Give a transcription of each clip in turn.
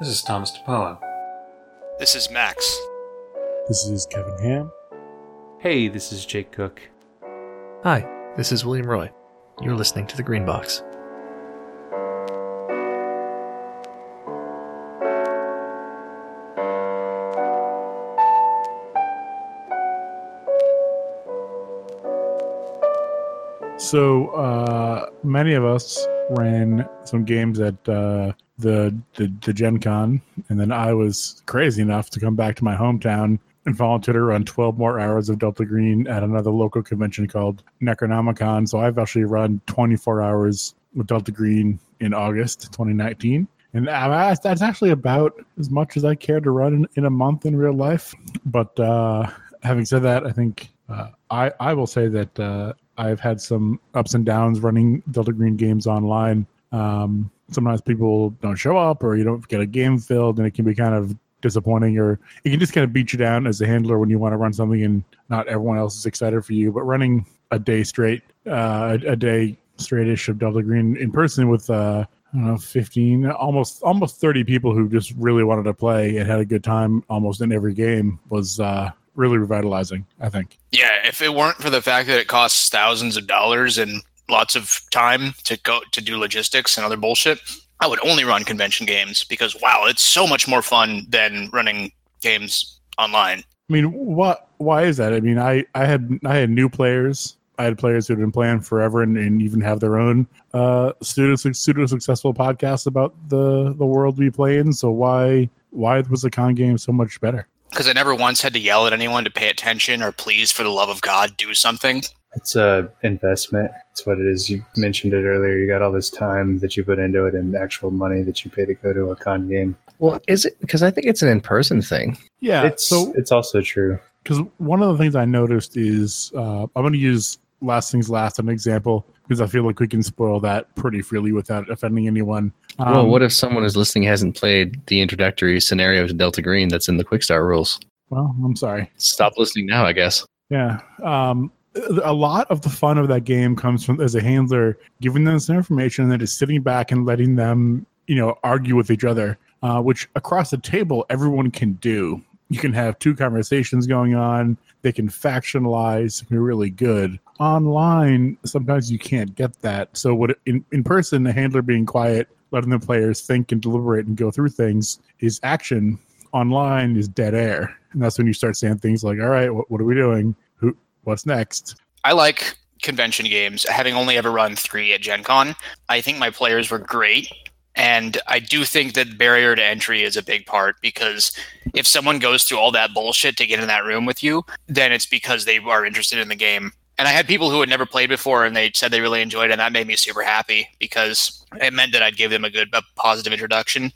This is Thomas DePaulo. This is Max. This is Kevin Ham. Hey, this is Jake Cook. Hi, this is William Roy. You're listening to The Green Box. So uh, many of us ran some games at uh, the, the the Gen Con, and then I was crazy enough to come back to my hometown and volunteer to run 12 more hours of Delta Green at another local convention called Necronomicon. So I've actually run 24 hours with Delta Green in August 2019. And that's actually about as much as I care to run in, in a month in real life. But uh, having said that, I think uh, I, I will say that uh, I've had some ups and downs running Delta Green games online. Um, sometimes people don't show up or you don't get a game filled and it can be kind of disappointing or it can just kind of beat you down as a handler when you want to run something and not everyone else is excited for you but running a day straight uh, a, day straightish of Delta Green in person with uh, I don't know, 15, almost almost 30 people who just really wanted to play and had a good time almost in every game was uh, really revitalizing, I think. Yeah, if it weren't for the fact that it costs thousands of dollars and lots of time to go to do logistics and other bullshit, I would only run convention games because wow, it's so much more fun than running games online. I mean, what? Why is that? I mean, I I had I had new players. I had players who had been playing forever and, and even have their own uh, pseudo pseudo successful podcasts about the the world we play in. So why why was the con game so much better? Because I never once had to yell at anyone to pay attention or please, for the love of God, do something. It's a investment. It's what it is. You mentioned it earlier. You got all this time that you put into it and actual money that you pay to go to a con game. Well, is it because I think it's an in-person thing? Yeah, it's so it's also true. because one of the things I noticed is uh, I'm going to use last things last as an example because I feel like we can spoil that pretty freely without offending anyone. Um, well, what if someone is listening hasn't played the introductory scenario to Delta Green that's in the Quick Start rules? Well, I'm sorry. Stop listening now, I guess. Yeah. Um, a lot of the fun of that game comes from as a handler giving them some information and then just sitting back and letting them, you know, argue with each other, uh, which across the table everyone can do. You can have two conversations going on. They can factionalize, be really good. Online, sometimes you can't get that. So, what in, in person, the handler being quiet, letting the players think and deliberate and go through things is action. Online is dead air, and that's when you start saying things like, "All right, what, what are we doing? What's next?" I like convention games, having only ever run three at Gen Con. I think my players were great. And I do think that barrier to entry is a big part because if someone goes through all that bullshit to get in that room with you, then it's because they are interested in the game. And I had people who had never played before and they said they really enjoyed it. And that made me super happy because it meant that I'd give them a good, a positive introduction.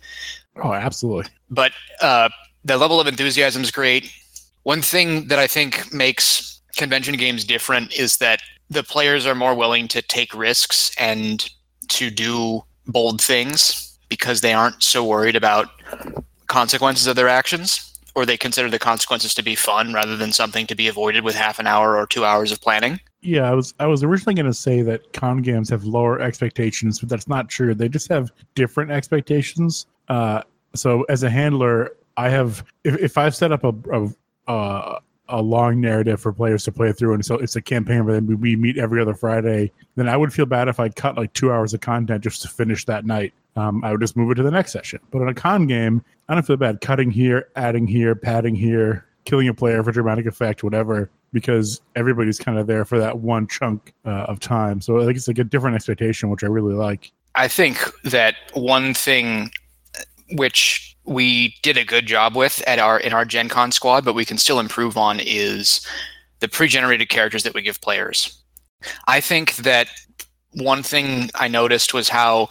Oh, absolutely. But uh, the level of enthusiasm is great. One thing that I think makes convention games different is that the players are more willing to take risks and to do bold things because they aren't so worried about consequences of their actions or they consider the consequences to be fun rather than something to be avoided with half an hour or two hours of planning Yeah, I was I was originally going to say that con games have lower expectations, but that's not true. They just have different expectations. Uh, so as a handler, I have if, if I've set up a a, a a long narrative for players to play through, and so it's a campaign where we- we meet every other Friday, then I would feel bad if I cut like two hours of content just to finish that night. Um, I would just move it to the next session. But in a con game, I don't feel bad cutting here, adding here, padding here, killing a player for dramatic effect, whatever, because everybody's kind of there for that one chunk uh, of time. So I think it's like a different expectation, which I really like. I think that one thing which we did a good job with at our in our Gen Con squad, but we can still improve on is the pre-generated characters that we give players. I think that one thing I noticed was how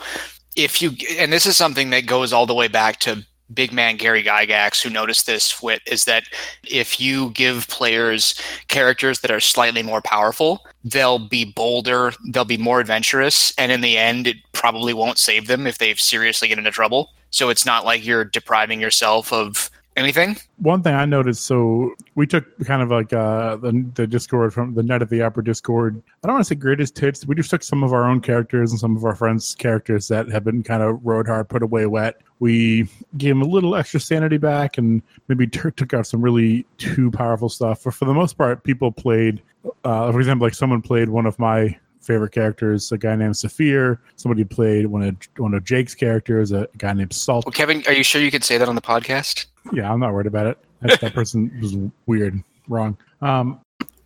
if you and this is something that goes all the way back to big man Gary Gygax who noticed this with is that if you give players characters that are slightly more powerful, they'll be bolder, they'll be more adventurous, and in the end it probably won't save them if they seriously get into trouble. So it's not like you're depriving yourself of Anything? One thing I noticed, so we took kind of like uh, the, the Discord from the Night of the Opera Discord. I don't want to say greatest hits. We just took some of our own characters and some of our friends' characters that have been kind of rode hard, put away wet. We gave them a little extra sanity back and maybe t- took out some really too powerful stuff. But for the most part, people played, uh, for example, like someone played one of my favorite characters, a guy named Saphir. Somebody played one of one of Jake's characters, a guy named Salt. Well, Kevin, are you sure you could say that on the podcast? Yeah, I'm not worried about it. That, that person was weird, wrong. Um,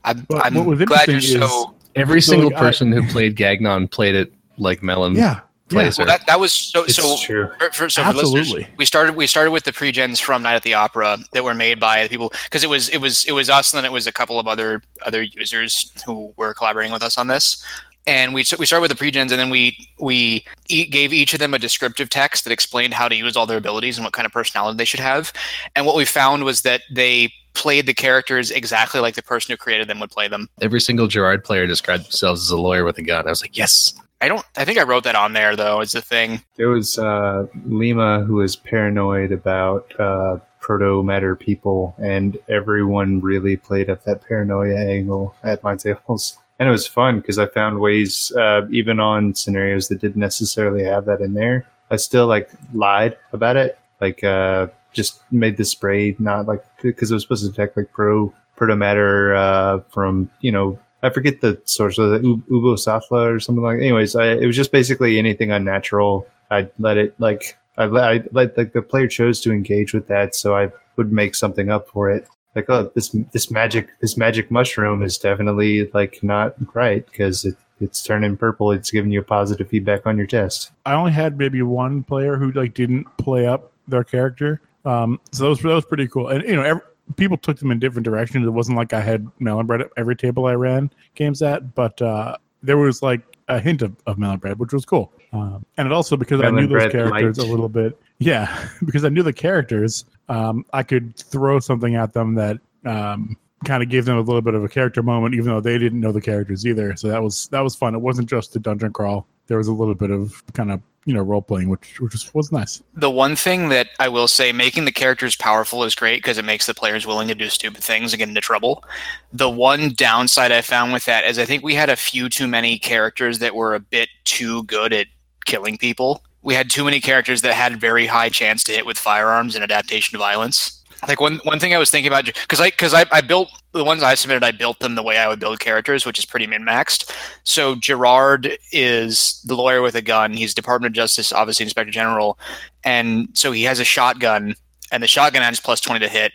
I'm, But I'm what was glad you're so. Every So, single like, I- person who played Gagnon played it like Melon yeah, plays Well, her. that, that was so. It's so true. for, for, so Absolutely. we started we started with the pre-gens from Night at the Opera that were made by the people because it was it was it was us and then it was a couple of other other users who were collaborating with us on this. And we we started with the pre-gens and then we we e- gave each of them a descriptive text that explained how to use all their abilities and what kind of personality they should have. And what we found was that they played the characters exactly like the person who created them would play them. Every single Gerard player described themselves as a lawyer with a gun. I was like, yes. I don't I think I wrote that on there though as a thing. There was uh, Lima who was paranoid about uh, proto matter people, and everyone really played up that paranoia angle at my tables. And it was fun because I found ways, uh, even on scenarios that didn't necessarily have that in there, I still like lied about it. Like, uh, just made the spray not like because it was supposed to detect like pro proto matter uh, from you know I forget the source of the Ubbo-Sathla or something like. Anyways, I, it was just basically anything unnatural. I let it like I let I let like the player chose to engage with that, so I would make something up for it. Like, oh, this this magic this magic mushroom is definitely like not right because it it's turning purple. It's giving you positive feedback on your test. I only had maybe one player who like didn't play up their character. Um, so that was that was pretty cool. And you know, every, people took them in different directions. It wasn't like I had melon bread at every table I ran games at, but uh, there was like a hint of, of melon bread, which was cool. Um, and it also because I knew those characters light. a little bit. Yeah, because I knew the characters, um, I could throw something at them that um, kind of gave them a little bit of a character moment, even though they didn't know the characters either. So that was that was fun. It wasn't just the dungeon crawl. There was a little bit of kind of you know role playing, which which was, was nice. The one thing that I will say, making the characters powerful is great because it makes the players willing to do stupid things and get into trouble. The one downside I found with that is I think we had a few too many characters that were a bit too good at killing people. We had too many characters that had very high chance to hit with firearms and adaptation to violence. Like one one thing I was thinking about because I because I, I built the ones I submitted I built them the way I would build characters, which is pretty min maxed. So Gerard is the lawyer with a gun. He's Department of Justice, obviously Inspector General, and so he has a shotgun, and the shotgun adds plus twenty to hit,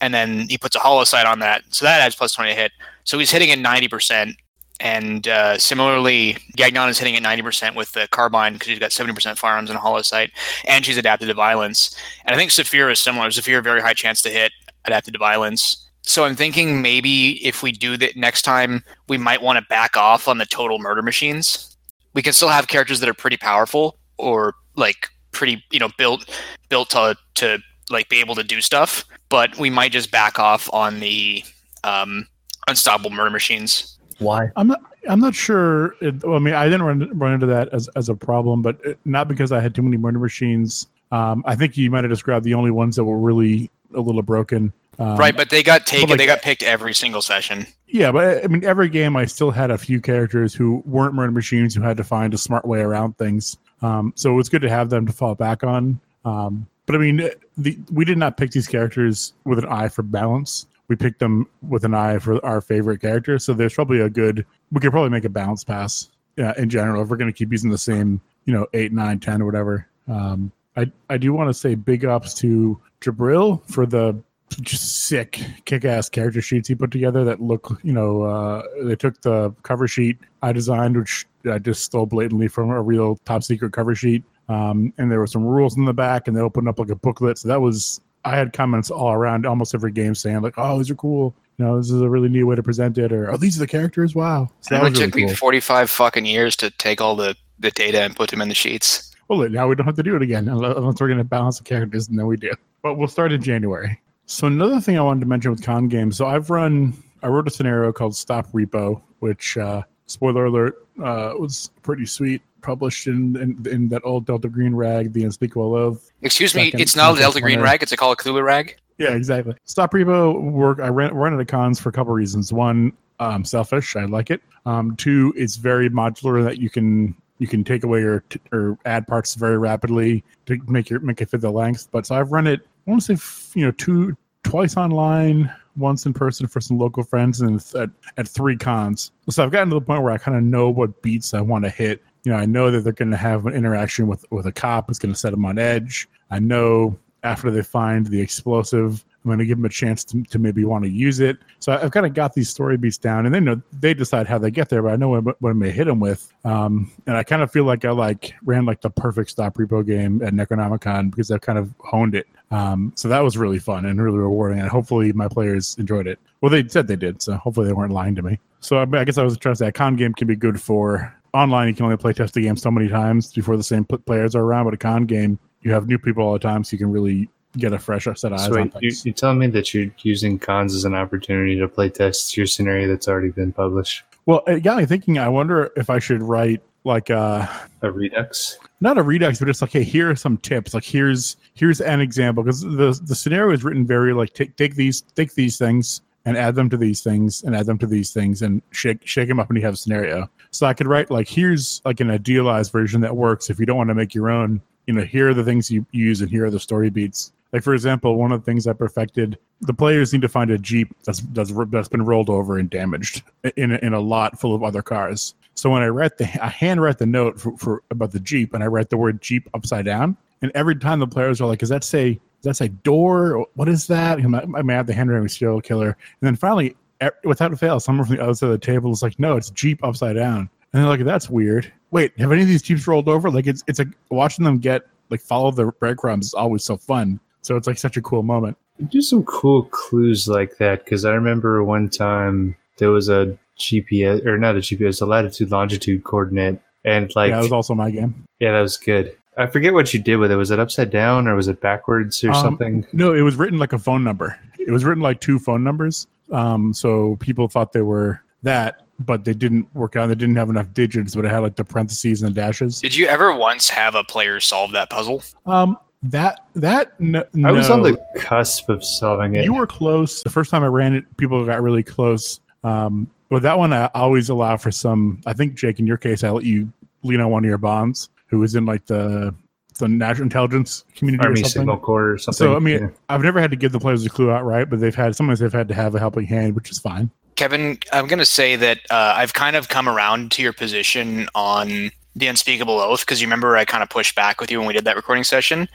and then he puts a hollow sight on that, so that adds plus twenty to hit. So he's hitting at ninety percent. And uh, similarly, Gagnon is hitting at 90% with the carbine because he's got 70% firearms and a hollow sight, and she's adapted to violence. And I think Saphir is similar. Saphir, very high chance to hit, adapted to violence. So I'm thinking maybe if we do that next time, we might want to back off on the total murder machines. We can still have characters that are pretty powerful or like pretty, you know, built built to to like be able to do stuff, but we might just back off on the um, unstoppable murder machines. Why? I'm not. I'm not sure. It, well, I mean, I didn't run, run into that as, as a problem, but it, not because I had too many murder machines. Um, I think you might have described the only ones that were really a little broken. Um, right, but they got taken. like- they got picked every single session. Yeah, but I mean, every game I still had a few characters who weren't murder machines who had to find a smart way around things. Um, so it was good to have them to fall back on. Um, but I mean, the, we did not pick these characters with an eye for balance. We picked them with an eye for our favorite character. So there's probably a good. We could probably make a balance pass. In general, if we're going to keep using the same, you know, eight, nine, ten, or whatever. Um, I I do want to say big ups to Jabril for the just sick kick-ass character sheets he put together that look you know uh they took the cover sheet i designed which i just stole blatantly from a real top secret cover sheet um and there were some rules in the back and they opened up like a booklet so that was i had comments all around almost every game saying like oh these are cool you know this is a really neat way to present it or oh these are the characters wow so that it was really took me cool 45 fucking years to take all the, the data and put them in the sheets. Well, now we don't have to do it again unless unless we're going to balance the characters, and then we do. But we'll start in January. So another thing I wanted to mention with con games. So I've run. I wrote a scenario called Stop Repo, which uh, spoiler alert uh, was pretty sweet. Published in, in in that old Delta Green rag, The Unspeakable Oath. Excuse me, it's not a Delta Green rag, it's a Call of Cthulhu rag. Yeah, exactly. Stop repo work. I ran run it at cons for a couple reasons. One, um, selfish. I like it. Um, two, it's very modular that you can you can take away or t- or add parts very rapidly to make your make it fit the length. But so I've run it. I want to say you know two twice online, once in person for some local friends, and at, at three cons. So I've gotten to the point where I kind of know what beats I want to hit. You know, I know that they're going to have an interaction with with a cop who's going to set them on edge. I know after they find the explosive, I'm going to give them a chance to, to maybe want to use it. So I've kind of got these story beats down, and then you know, they decide how they get there. But I know what, what I'm going to hit them with, um, and I kind of feel like I like ran like the perfect stop repo game at Necronomicon because I've kind of honed it. Um, so that was really fun and really rewarding, and hopefully my players enjoyed it. Well, they said they did, so hopefully they weren't lying to me. So I, I guess I was trying to say a con game can be good for online. You can only play test the game so many times before the same players are around, but a con game you have new people all the time, so you can really get a fresh set of eyes So on wait, you, you're telling me that you're using cons as an opportunity to play test your scenario that's already been published? Well, it got me thinking. I wonder if I should write like uh A redux? not a redux, but just like, hey, here are some tips. Like here's here's an example because the the scenario is written very like take take these take these things and add them to these things and add them to these things and shake shake them up and you have a scenario. So I could write like here's like an idealized version that works if you don't want to make your own. You know, here are the things you use and here are the story beats. Like for example, one of the things I perfected, the players need to find a jeep that's that's, that's been rolled over and damaged in a, in a lot full of other cars. So when I write the, I hand write the note for, for about the jeep, and I write the word jeep upside down, and every time the players are like, "Does that say? Does that say door? What is that?" I, I may have the handwriting serial killer, and then finally, without fail, someone from the other side of the table is like, "No, it's jeep upside down," and they're like, "That's weird." Wait, have any of these jeeps rolled over? Like it's it's a watching them get like follow the breadcrumbs is always so fun. So it's like such a cool moment. Do some cool clues like that because I remember one time there was a GPS or not a GPS, a latitude longitude coordinate, and like yeah, that was also my game. yeah, that was good. I forget what you did with it. Was it upside down or was it backwards or Um, something? No, it was written like a phone number. It was written like two phone numbers. Um, so people thought they were that, but they didn't work out. They didn't have enough digits, but it had like the parentheses and the dashes. Did you ever once have a player solve that puzzle? Um, that that I was no. on the cusp of solving it. You were close. The first time I ran it, people got really close. Um, but that one I always allow for some. I think Jake, in your case, I let you lean on one of your bonds, who was in like the the national intelligence community Army or something. Signal Corps or something. So I mean, Yeah. I've never had to give the players a clue outright, but they've had sometimes they've had to have a helping hand, which is fine. Kevin, I'm going to say that uh, I've kind of come around to your position on the unspeakable oath because you remember I kind of pushed back with you when we did that recording session.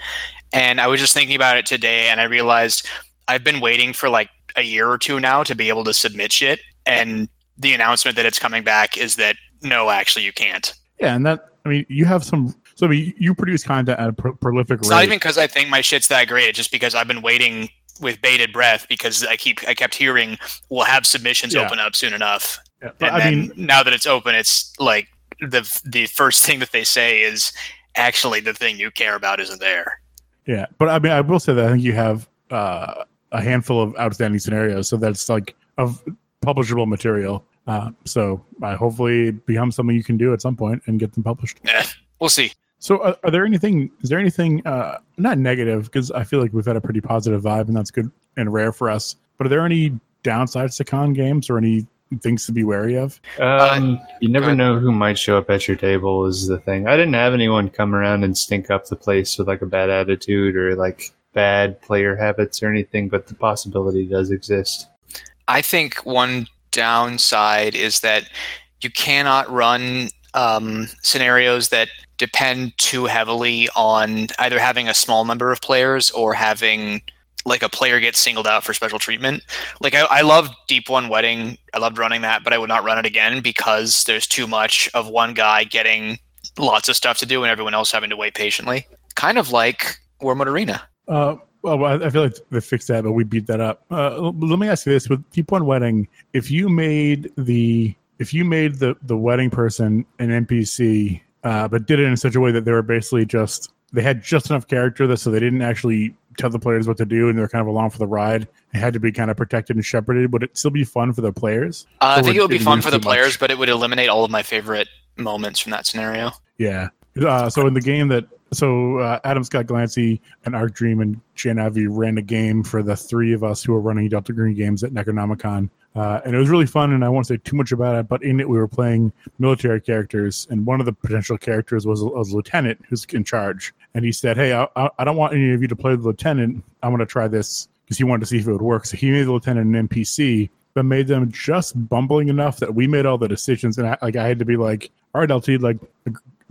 And I was just thinking about it today and I realized I've been waiting for like a year or two now to be able to submit shit. And the announcement that it's coming back is that no, actually, you can't. Yeah, and that I mean, you have some. So I mean, you produce content at a pro- prolific It's rate. not even because I think my shit's that great. It's just because I've been waiting with bated breath because I keep I kept hearing we'll have submissions Yeah. open up soon enough. Yeah, but And I then mean, now that it's open, it's like the the first thing that they say is actually the thing you care about isn't there. yeah, but I mean, I will say that I think you have uh, a handful of outstanding scenarios, so that's like of publishable material. Uh, so I hopefully become something you can do at some point and get them published. Eh, we'll see. So, uh, are there anything? Is there anything uh, not negative? Because I feel like we've had a pretty positive vibe, and that's good and rare for us. But are there any downsides to con games, or any things to be wary of? Um, you never know who might show up at your table is the thing. I didn't have anyone come around and stink up the place with like a bad attitude or like bad player habits or anything, but the possibility does exist. I think one downside is that you cannot run um, scenarios that depend too heavily on either having a small number of players or having like a player get singled out for special treatment. Like I, I love Deep One Wedding. I loved running that, but I would not run it again because there's too much of one guy getting lots of stuff to do and everyone else having to wait patiently. Kind of like War Mode Arena. Uh, well, I feel like they fixed that, but we beat that up. Uh, let me ask you this: with Deep One Wedding, if you made the if you made the the wedding person an NPC, uh, but did it in such a way that they were basically just they had just enough character that so they didn't actually tell the players what to do, and they're kind of along for the ride. It had to be kind of protected and shepherded. Would it still be fun for the players? Uh, I think it would be fun for the players, much? but it would eliminate all of my favorite moments from that scenario. Yeah. Uh, so in the game that so uh, Adam Scott Glancy and Arc Dream and Shane Ivey ran a game for the three of us who were running Delta Green games at Necronomicon. Uh, and it was really fun, and I won't say too much about it, but in it we were playing military characters, and one of the potential characters was a, a lieutenant who's in charge. And he said, "Hey, I, I I don't want any of you to play the lieutenant. I'm going to try this because he wanted to see if it would work." So he made the lieutenant an NPC, but made them just bumbling enough that we made all the decisions, and I, like I had to be like, "All right, LT, like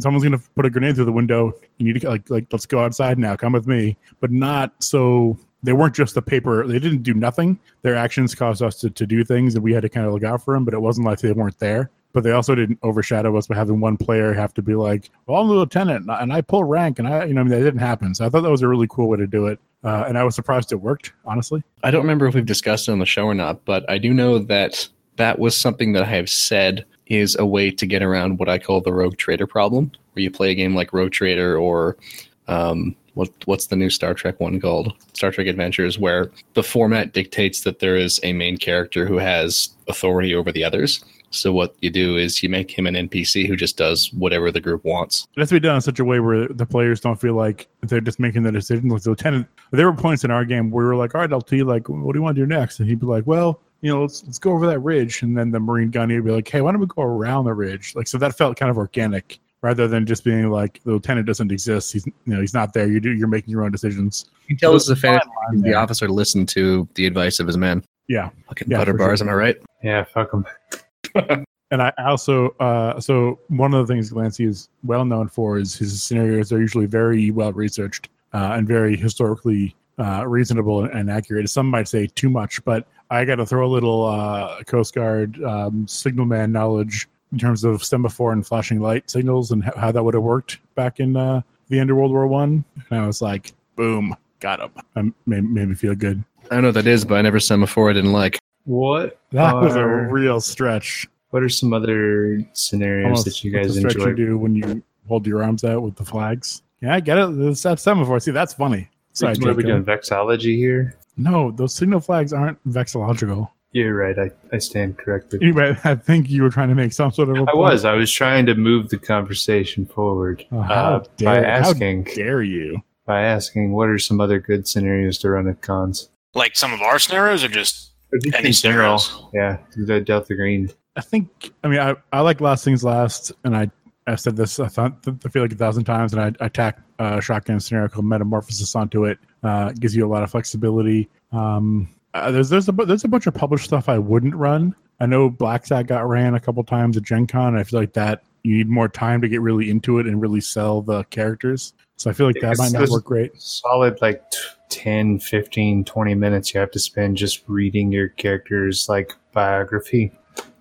someone's gonna put a grenade through the window. You need to like like let's go outside now. Come with me." But not so they weren't just the paper. They didn't do nothing. Their actions caused us to, to do things, and we had to kind of look out for them. But it wasn't like they weren't there. But they also didn't overshadow us by having one player have to be like, "Well, I'm the lieutenant, and I, and I pull rank," and I, you know, I mean, that didn't happen. So I thought that was a really cool way to do it, uh, and I was surprised it worked. Honestly, I don't remember if we've discussed it on the show or not, but I do know that that was something that I have said is a way to get around what I call the rogue trader problem, where you play a game like Rogue Trader or um, what what's the new Star Trek one called? Star Trek Adventures, where the format dictates that there is a main character who has authority over the others. So what you do is you make him an NPC who just does whatever the group wants. it has to be done in such a way where the players don't feel like they're just making the decision. Like the lieutenant, there were points in our game where we were like, "All right, LT, like, what do you want to do next?" And he'd be like, "Well." You know, let's let's go over that ridge, and then the marine gunny would be like, "Hey, why don't we go around the ridge?" Like, so that felt kind of organic rather than just being like the lieutenant doesn't exist. He's you know he's not there. You do you're making your own decisions. He tells the fine fantasy line the there. officer listened to the advice of his men. Yeah, Fucking Yeah, butter bars, sure. am I right? Yeah, fuck them. and I also uh, so one of the things Glancy is well known for is his scenarios are usually very well researched uh, and very historically uh, reasonable and accurate. Some might say too much, but I got to throw a little uh, Coast Guard um, signalman knowledge in terms of semaphore and flashing light signals and how, how that would have worked back in uh, the end of World War One. And I was like, boom, got him. Um, made, made me feel good. I don't know what that is, but I never semaphore I didn't like. What That was a real stretch. what are some other scenarios Almost that you guys enjoy? you do when you hold your arms out with the flags. Yeah, I get it. That's, that's semaphore. See, that's funny. Sorry, what are we doing vexology here? No, those signal flags aren't vexillological. You're right. I, I stand corrected. Anyway, I think you were trying to make some sort of. a I point. was. I was trying to move the conversation forward Oh, how uh, by dare- how Dare you? by asking what are some other good scenarios to run at cons. Like some of our scenarios, or just any in general, scenarios? yeah, the Delta Green. I think. I mean, I, I like last things last, and I I said this. I thought I feel like a thousand times, and I, I tack uh, shotgun scenario called Metamorphosis onto it. Uh, gives you a lot of flexibility. Um, uh, there's there's a there's a bunch of published stuff I wouldn't run. I know Black Sat got ran a couple times at Gen Con. I feel like that you need more time to get really into it and really sell the characters. So I feel like that It's- might not work great. Solid like t- 10, 15, 20 minutes you have to spend just reading your character's like biography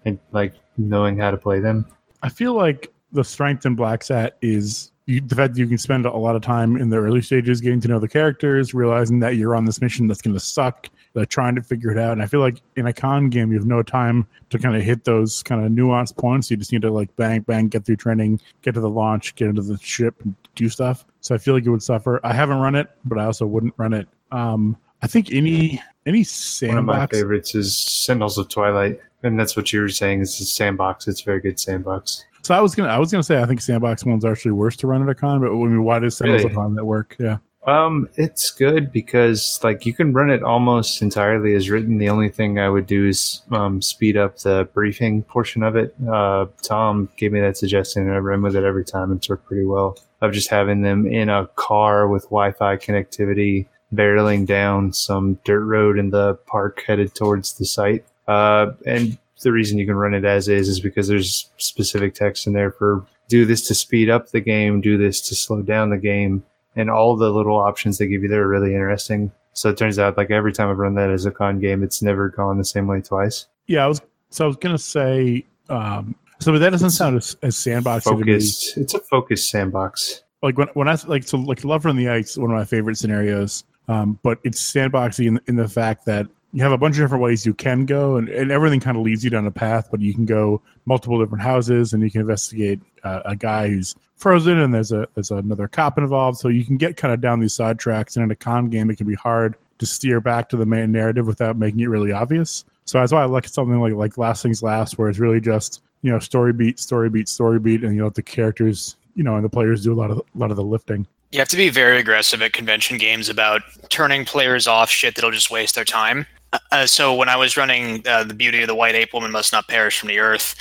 and like knowing how to play them. I feel like the strength in Black Sat is you, the fact that you can spend a lot of time in the early stages getting to know the characters, realizing that you're on this mission that's going to suck, like trying to figure it out. And I feel like in a con game, you have no time to kind of hit those kind of nuanced points. You just need to like bang, bang, get through training, get to the launch, get into the ship, and do stuff. So I feel like it would suffer. I haven't run it, but I also wouldn't run it. Um, I think any any sandbox. One of my favorites is Sentinels of Twilight. And that's what you were saying is the sandbox. It's a very good sandbox. So I was gonna I was gonna say I think sandbox one's actually worse to run at a con, but I mean, why does Sentinels Really? of Time that work? Yeah. Um, it's good because like you can run it almost entirely as written. The only thing I would do is um, speed up the briefing portion of it. Uh, Tom gave me that suggestion, and I run with it every time. It's worked pretty well. Of just having them in a car with Wi-Fi connectivity, barreling down some dirt road in the park headed towards the site. Uh, and the reason you can run it as is is because there's specific text in there for do this to speed up the game, do this to slow down the game and all the little options they give you there are really interesting. So it turns out like every time I've run that as a con game, it's never gone the same way twice. Yeah, I was so I was gonna say um so but that doesn't sound as, as me. Focused. It's a focused sandbox. Like when when I like so like Lover in the Ice, one of my favorite scenarios. Um, but it's sandboxy in, in the fact that you have a bunch of different ways you can go, and, and everything kind of leads you down a path. But you can go multiple different houses, and you can investigate uh, a guy who's frozen, and there's a there's another cop involved. So you can get kind of down these side tracks. And in a con game, it can be hard to steer back to the main narrative without making it really obvious. So that's why I like something like like Last Things Last, where it's really just you know story beat, story beat, story beat, and you know the characters you know and the players do a lot of a lot of the lifting. You have to be very aggressive at convention games about turning players off shit that'll just waste their time. Uh, so when I was running uh, the beauty of the white ape woman must not perish from the earth,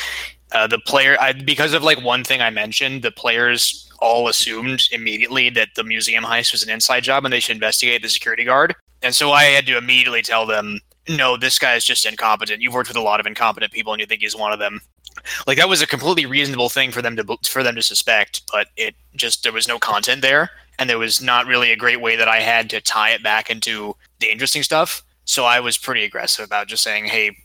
uh, the player I, because of like one thing I mentioned, the players all assumed immediately that the museum heist was an inside job and they should investigate the security guard. And so I had to immediately tell them, no, this guy is just incompetent. You've worked with a lot of incompetent people and you think he's one of them. Like that was a completely reasonable thing for them to for them to suspect, but it just there was no content there and there was not really a great way that I had to tie it back into the interesting stuff. So I was pretty aggressive about just saying, "Hey,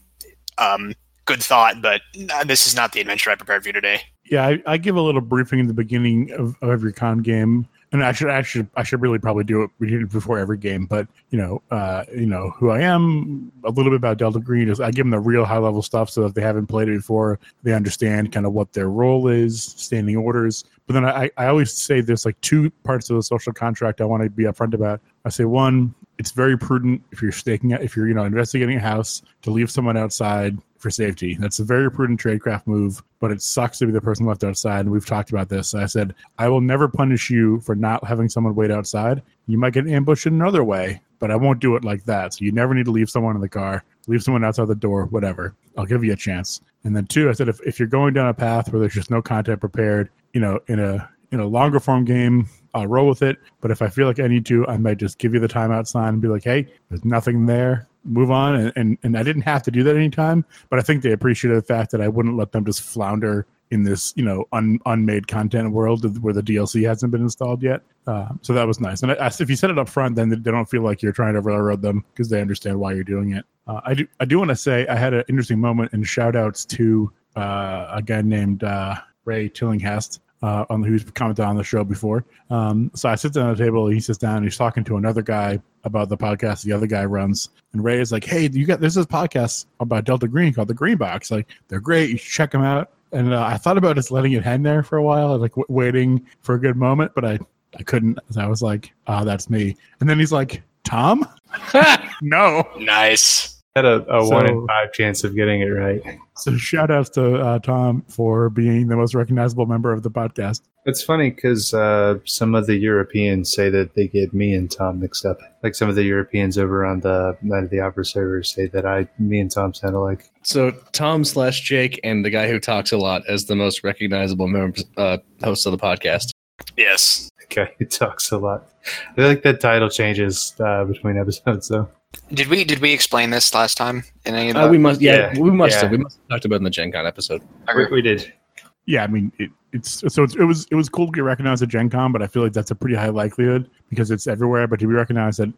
um, good thought, but this is not the adventure I prepared for you today." Yeah, I, I give a little briefing in the beginning of, of every con game, and I should actually I should really probably do it before every game. But you know, uh, you know who I am, a little bit about Delta Green is I give them the real high level stuff so that if they haven't played it before, they understand kind of what their role is, standing orders. But then I, I always say there's like two parts of the social contract I want to be upfront about. I say one, it's very prudent if you're staking if you're you know investigating a house to leave someone outside for safety. That's a very prudent tradecraft move, but it sucks to be the person left outside. And we've talked about this. I said I will never punish you for not having someone wait outside. You might get ambushed in another way, but I won't do it like that. So you never need to leave someone in the car, leave someone outside the door, whatever. I'll give you a chance. And then two, I said if, if you're going down a path where there's just no content prepared, you know, in a in know, longer form game, I'll roll with it. But if I feel like I need to, I might just give you the timeout sign and be like, hey, there's nothing there. Move on. And, and, and I didn't have to do that anytime, but I think they appreciated the fact that I wouldn't let them just flounder in this, you know, un, unmade content world where the DLC hasn't been installed yet. Uh, so that was nice. And I, if you set it up front, then they don't feel like you're trying to railroad them because they understand why you're doing it. Uh, I do. I do want to say I had an interesting moment and shout outs to uh, a guy named uh, Ray Tillinghast uh, on who's commented on the show before. Um, so I sit down at the table. He sits down. he's talking to another guy about the podcast the other guy runs. And Ray is like, "Hey, you got there's this podcast about Delta Green called the Green Box. Like, they're great. You should check them out." And uh, I thought about just letting it hang there for a while, like w- waiting for a good moment, but I I couldn't. I was like, "Ah, oh, that's me." And then he's like, "Tom." no. Nice had a, a so, one in five chance of getting it right. So shout outs to uh, Tom for being the most recognizable member of the podcast. It's funny because uh, some of the Europeans say that they get me and Tom mixed up. Like some of the Europeans over on the Night of the Opera servers say that I, me and Tom sound alike. So Tom slash Jake and the guy who talks a lot as the most recognizable member, uh, host of the podcast. Yes. The guy who talks a lot. I feel like that title changes uh, between episodes though. Did we did we explain this last time in any of the? Uh, we must. Yeah, yeah, we must yeah. have. We must have talked about in the Gen Con episode. We, we did. Yeah, I mean, it, it's so it's, it was it was cool to get recognized at Gen Con, but I feel like that's a pretty high likelihood because it's everywhere. But to be recognized at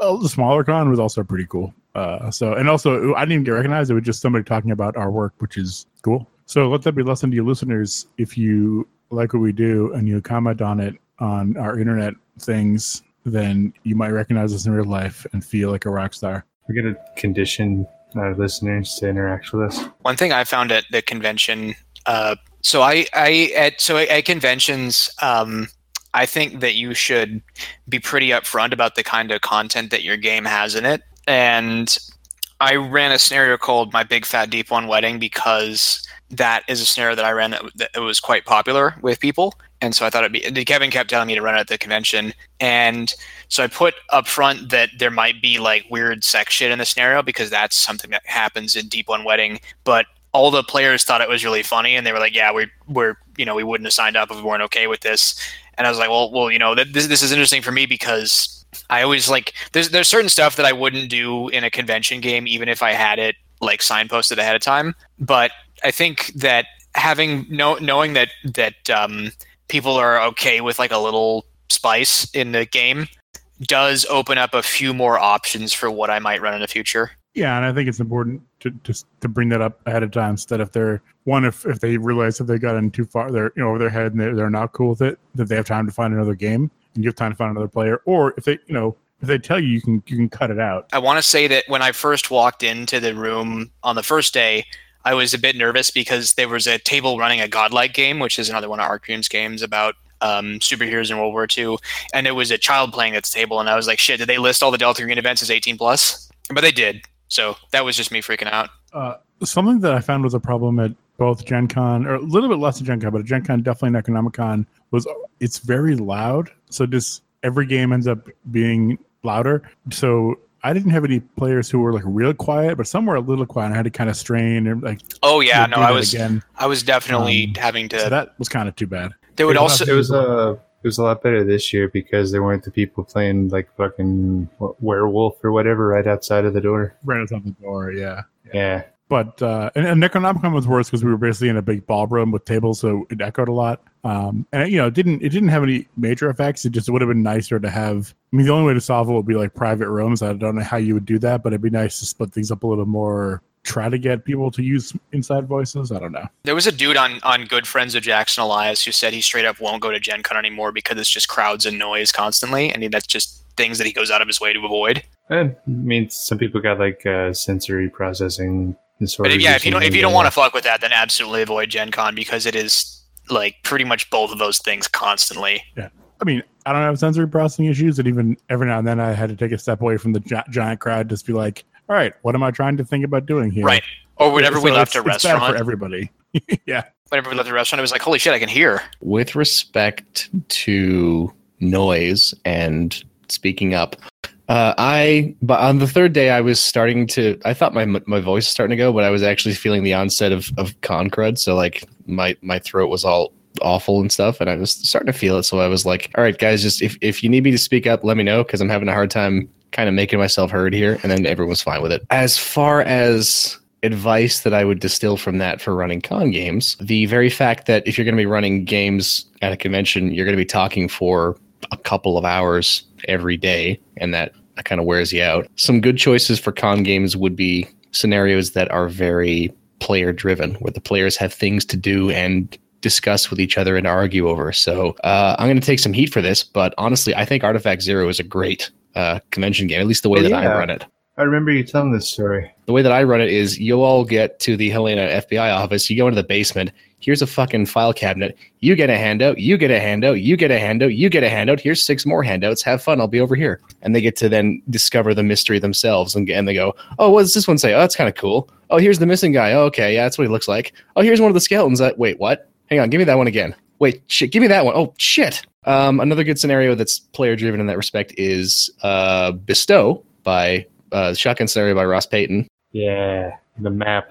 well, the smaller con was also pretty cool. Uh, so and also I didn't even get recognized; it was just somebody talking about our work, which is cool. So let that be lesson to you listeners. If you like what we do and you comment on it on our internet things then you might recognize us in real life and feel like a rock star. We're going to condition our listeners to interact with us. One thing I found at the convention, uh, so I, I at so at conventions, um, I think that you should be pretty upfront about the kind of content that your game has in it. And I ran a scenario called "My Big Fat Deep One Wedding" because that is a scenario that I ran that, that was quite popular with people and so I thought it'd be. Kevin kept telling me to run it at the convention, and so I put up front that there might be like weird sex shit in the scenario because that's something that happens in Deep One Wedding. But all the players thought it was really funny, and they were like, "Yeah, we're we're you know we wouldn't have signed up if we weren't okay with this." And I was like, "Well, well, you know, this this is interesting for me because I always like there's there's certain stuff that I wouldn't do in a convention game, even if I had it like signposted ahead of time. But I think that having no knowing that that um, people are okay with like a little spice in the game does open up a few more options for what I might run in the future. Yeah, and I think it's important to just to bring that up ahead of time so that if they're one if, if they realize that they got in too far they're you know over their head and they're, they're not cool with it that they have time to find another game and you have time to find another player or if they you know if they tell you you can you can cut it out. I want to say that when I first walked into the room on the first day, I was a bit nervous because there was a table running a godlike game, which is another one of Arc Dreams games about um, superheroes in World War II, and it was a child playing at the table, and I was like, "Shit, did they list all the Delta Green events as 18 plus?" But they did, so that was just me freaking out. Uh, something that I found was a problem at both Gen Con or a little bit less at Gen Con, but at Gen Con definitely and Necronomicon was it's very loud. So just every game ends up being louder. So I didn't have any players who were like real quiet, but some were a little quiet. And I had to kind of strain and like Oh yeah, no, I was again. I was definitely Um, having to. So that was kind of too bad. there would it also It was uh, it was a lot better this year because there weren't the people playing like fucking werewolf or whatever right outside of the door. Right outside the door, yeah. Yeah, But uh, and, and Necronomicon was worse because we were basically in a big ballroom with tables, so it echoed a lot. Um, and you know, it didn't it didn't have any major effects. It just would have been nicer to have. I mean, the only way to solve it would be like private rooms. I don't know how you would do that, but it'd be nice to split things up a little more. Try to get people to use inside voices. I don't know. there was a dude on on Good Friends of Jackson Elias who said he straight up won't go to Gen Con anymore because it's just crowds and noise constantly, and that's just things that he goes out of his way to avoid. and I mean some people got like uh, sensory processing But if, yeah, if you don't if you don't want to fuck with that, then absolutely avoid Gen Con because it is like pretty much both of those things constantly. Yeah. I mean, I don't have sensory processing issues, and even every now and then I had to take a step away from the gi- giant crowd, just be like, "All right, what am I trying to think about doing here?" Right. Or whenever we So left a it's- it's bad restaurant, for everybody. yeah. whenever we left the restaurant, it was like, holy shit, I can hear. With respect to noise and speaking up, uh, I but on the third day I was starting to. I thought my my voice was starting to go, but I was actually feeling the onset of of con crud. So like my my throat was all awful and stuff, and I was starting to feel it. So I was like, all right, guys, just if if you need me to speak up, let me know because I'm having a hard time kind of making myself heard here. And then everyone's fine with it. As far as advice that I would distill from that for running con games, the very fact that if you're going to be running games at a convention, you're going to be talking for a couple of hours every day, and that kind of wears you out. Some good choices for con games would be scenarios that are very player driven, where the players have things to do and discuss with each other and argue over. So uh, I'm going to take some heat for this, but honestly, I think Artifact Zero is a great uh, convention game, at least the way Oh, that I run it I remember you telling this story. the way that I run it is you all get to the Helena FBI office, you go into the basement, here's a fucking file cabinet, you get a handout, you get a handout, you get a handout, you get a handout, here's six more handouts, have fun, I'll be over here. And they get to then discover the mystery themselves and, and they go, oh, what does this one say? Oh, that's kind of cool. Oh, here's the missing guy. Oh, okay, yeah, that's what he looks like. Oh, here's one of the skeletons. Uh, wait, what? Hang on, give me that one again. Wait, shit, give me that one. Oh, shit. Um, another good scenario that's player driven in that respect is uh, Bestow by uh, Shotgun Scenario by Ross Payton. Yeah, the map.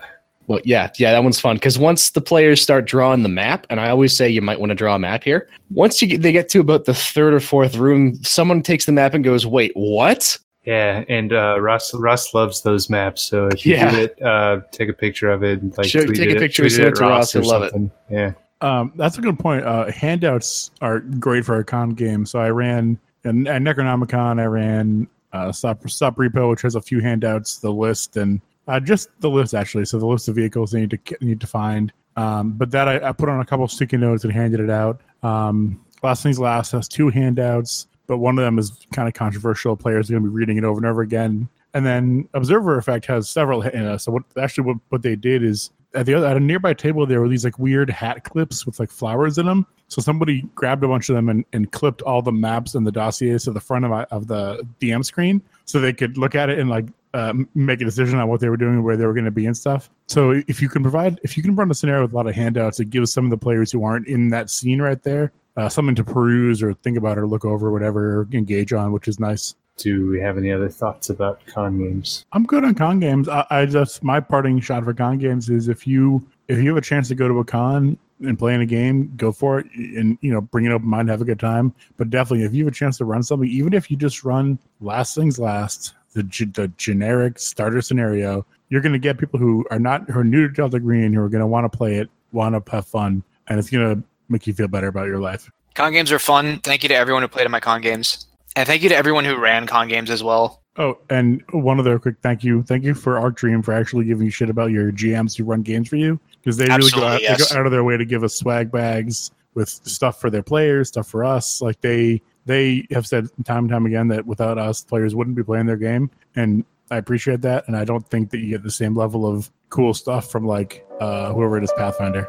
Well, yeah, yeah, that one's fun because once the players start drawing the map, and I always say you might want to draw a map here. Once you get, they get to about the third or fourth room, someone takes the map and goes, "Wait, what?" Yeah, and uh, Russ Russ loves those maps. So if you Yeah. do it, uh, take a picture of it. And, like Sure, tweet take a it, picture, tweet send it at to Ross, or he'll love it. something. Yeah, Um, that's a good point. Uh, handouts are great for a con game. So I ran and at Necronomicon, I ran uh, Sup, Sup Repo, which has a few handouts, the list, and uh, just the list actually. So the list of vehicles they need to need to find. Um, but that I, I put on a couple sticky notes and handed it out. Um, last things last has two handouts, but one of them is kind of controversial. Players are going to be reading it over and over again. And then Observer Effect has several. Uh, so what actually what, what they did is at the other at a nearby table there were these like weird hat clips with like flowers in them. So somebody grabbed a bunch of them and, and clipped all the maps and the dossiers to the front of, my, of the DM screen so they could look at it and like uh, make a decision on what they were doing, where they were going to be and stuff. So if you can provide, if you can run a scenario with a lot of handouts, it gives some of the players who aren't in that scene right there uh, something to peruse or think about or look over, whatever, or engage on, which is nice. Do we have any other thoughts about con games? I'm good on con games. I, I just my parting shot for con games is if you if you have a chance to go to a con and play in a game, go for it, and you know bring an open mind, have a good time. But definitely, if you have a chance to run something, even if you just run last things last, the the generic starter scenario, you're going to get people who are not who are new to Delta Green who are going to want to play it, want to have fun, and it's going to make you feel better about your life. Con games are fun. Thank you to everyone who played in my con games. And thank you to everyone who ran con games as well. Oh, and one other quick thank you. Thank you for Arc Dream for actually giving you shit about your GMs who run games for you because they really go out, yes. they go out of their way to give us swag bags with stuff for their players, stuff for us. Like they they have said time and time again that without us, players wouldn't be playing their game, and I appreciate that. And I don't think that you get the same level of cool stuff from like uh, whoever it is, Pathfinder.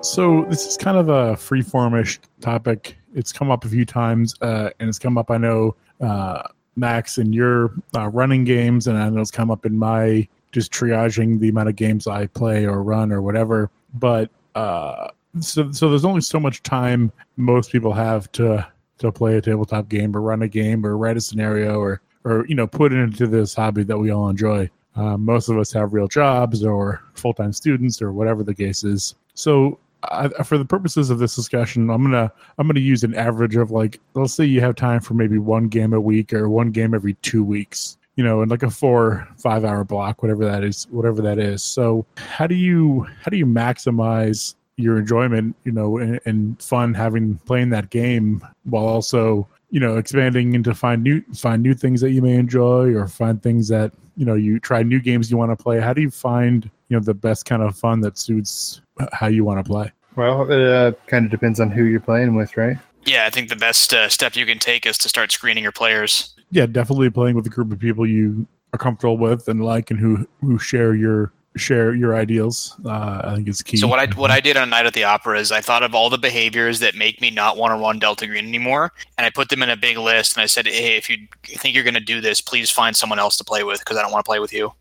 So this is kind of a free-formish topic. it's come up a few times, uh, and it's come up. I know uh, Max in your uh, running games, and I know it's come up in my just triaging the amount of games I play or run or whatever. But uh, so so there's only so much time most people have to to play a tabletop game or run a game or write a scenario or or you know put into this hobby that we all enjoy. Uh, most of us have real jobs or full time students or whatever the case is. So I, for the purposes of this discussion, I'm gonna I'm gonna use an average of like let's say you have time for maybe one game a week or one game every two weeks. You know, in like a four five hour block, whatever that is, whatever that is. So how do you how do you maximize your enjoyment, you know, and, and fun having playing that game while also you know expanding into find new find new things that you may enjoy or find things that you know you try new games you want to play how do you find you know the best kind of fun that suits how you want to play Well, it uh, kind of depends on who you're playing with, right? Yeah, I think the best uh, step you can take is to start screening your players. yeah definitely playing with a group of people you are comfortable with and like and who who share your share your ideals uh, i think is key So what I what I did on Night at the Opera is I thought of all the behaviors that make me not want to run Delta Green anymore, and I put them in a big list. And I said, "Hey, if you think you're going to do this, please find someone else to play with because I don't want to play with you."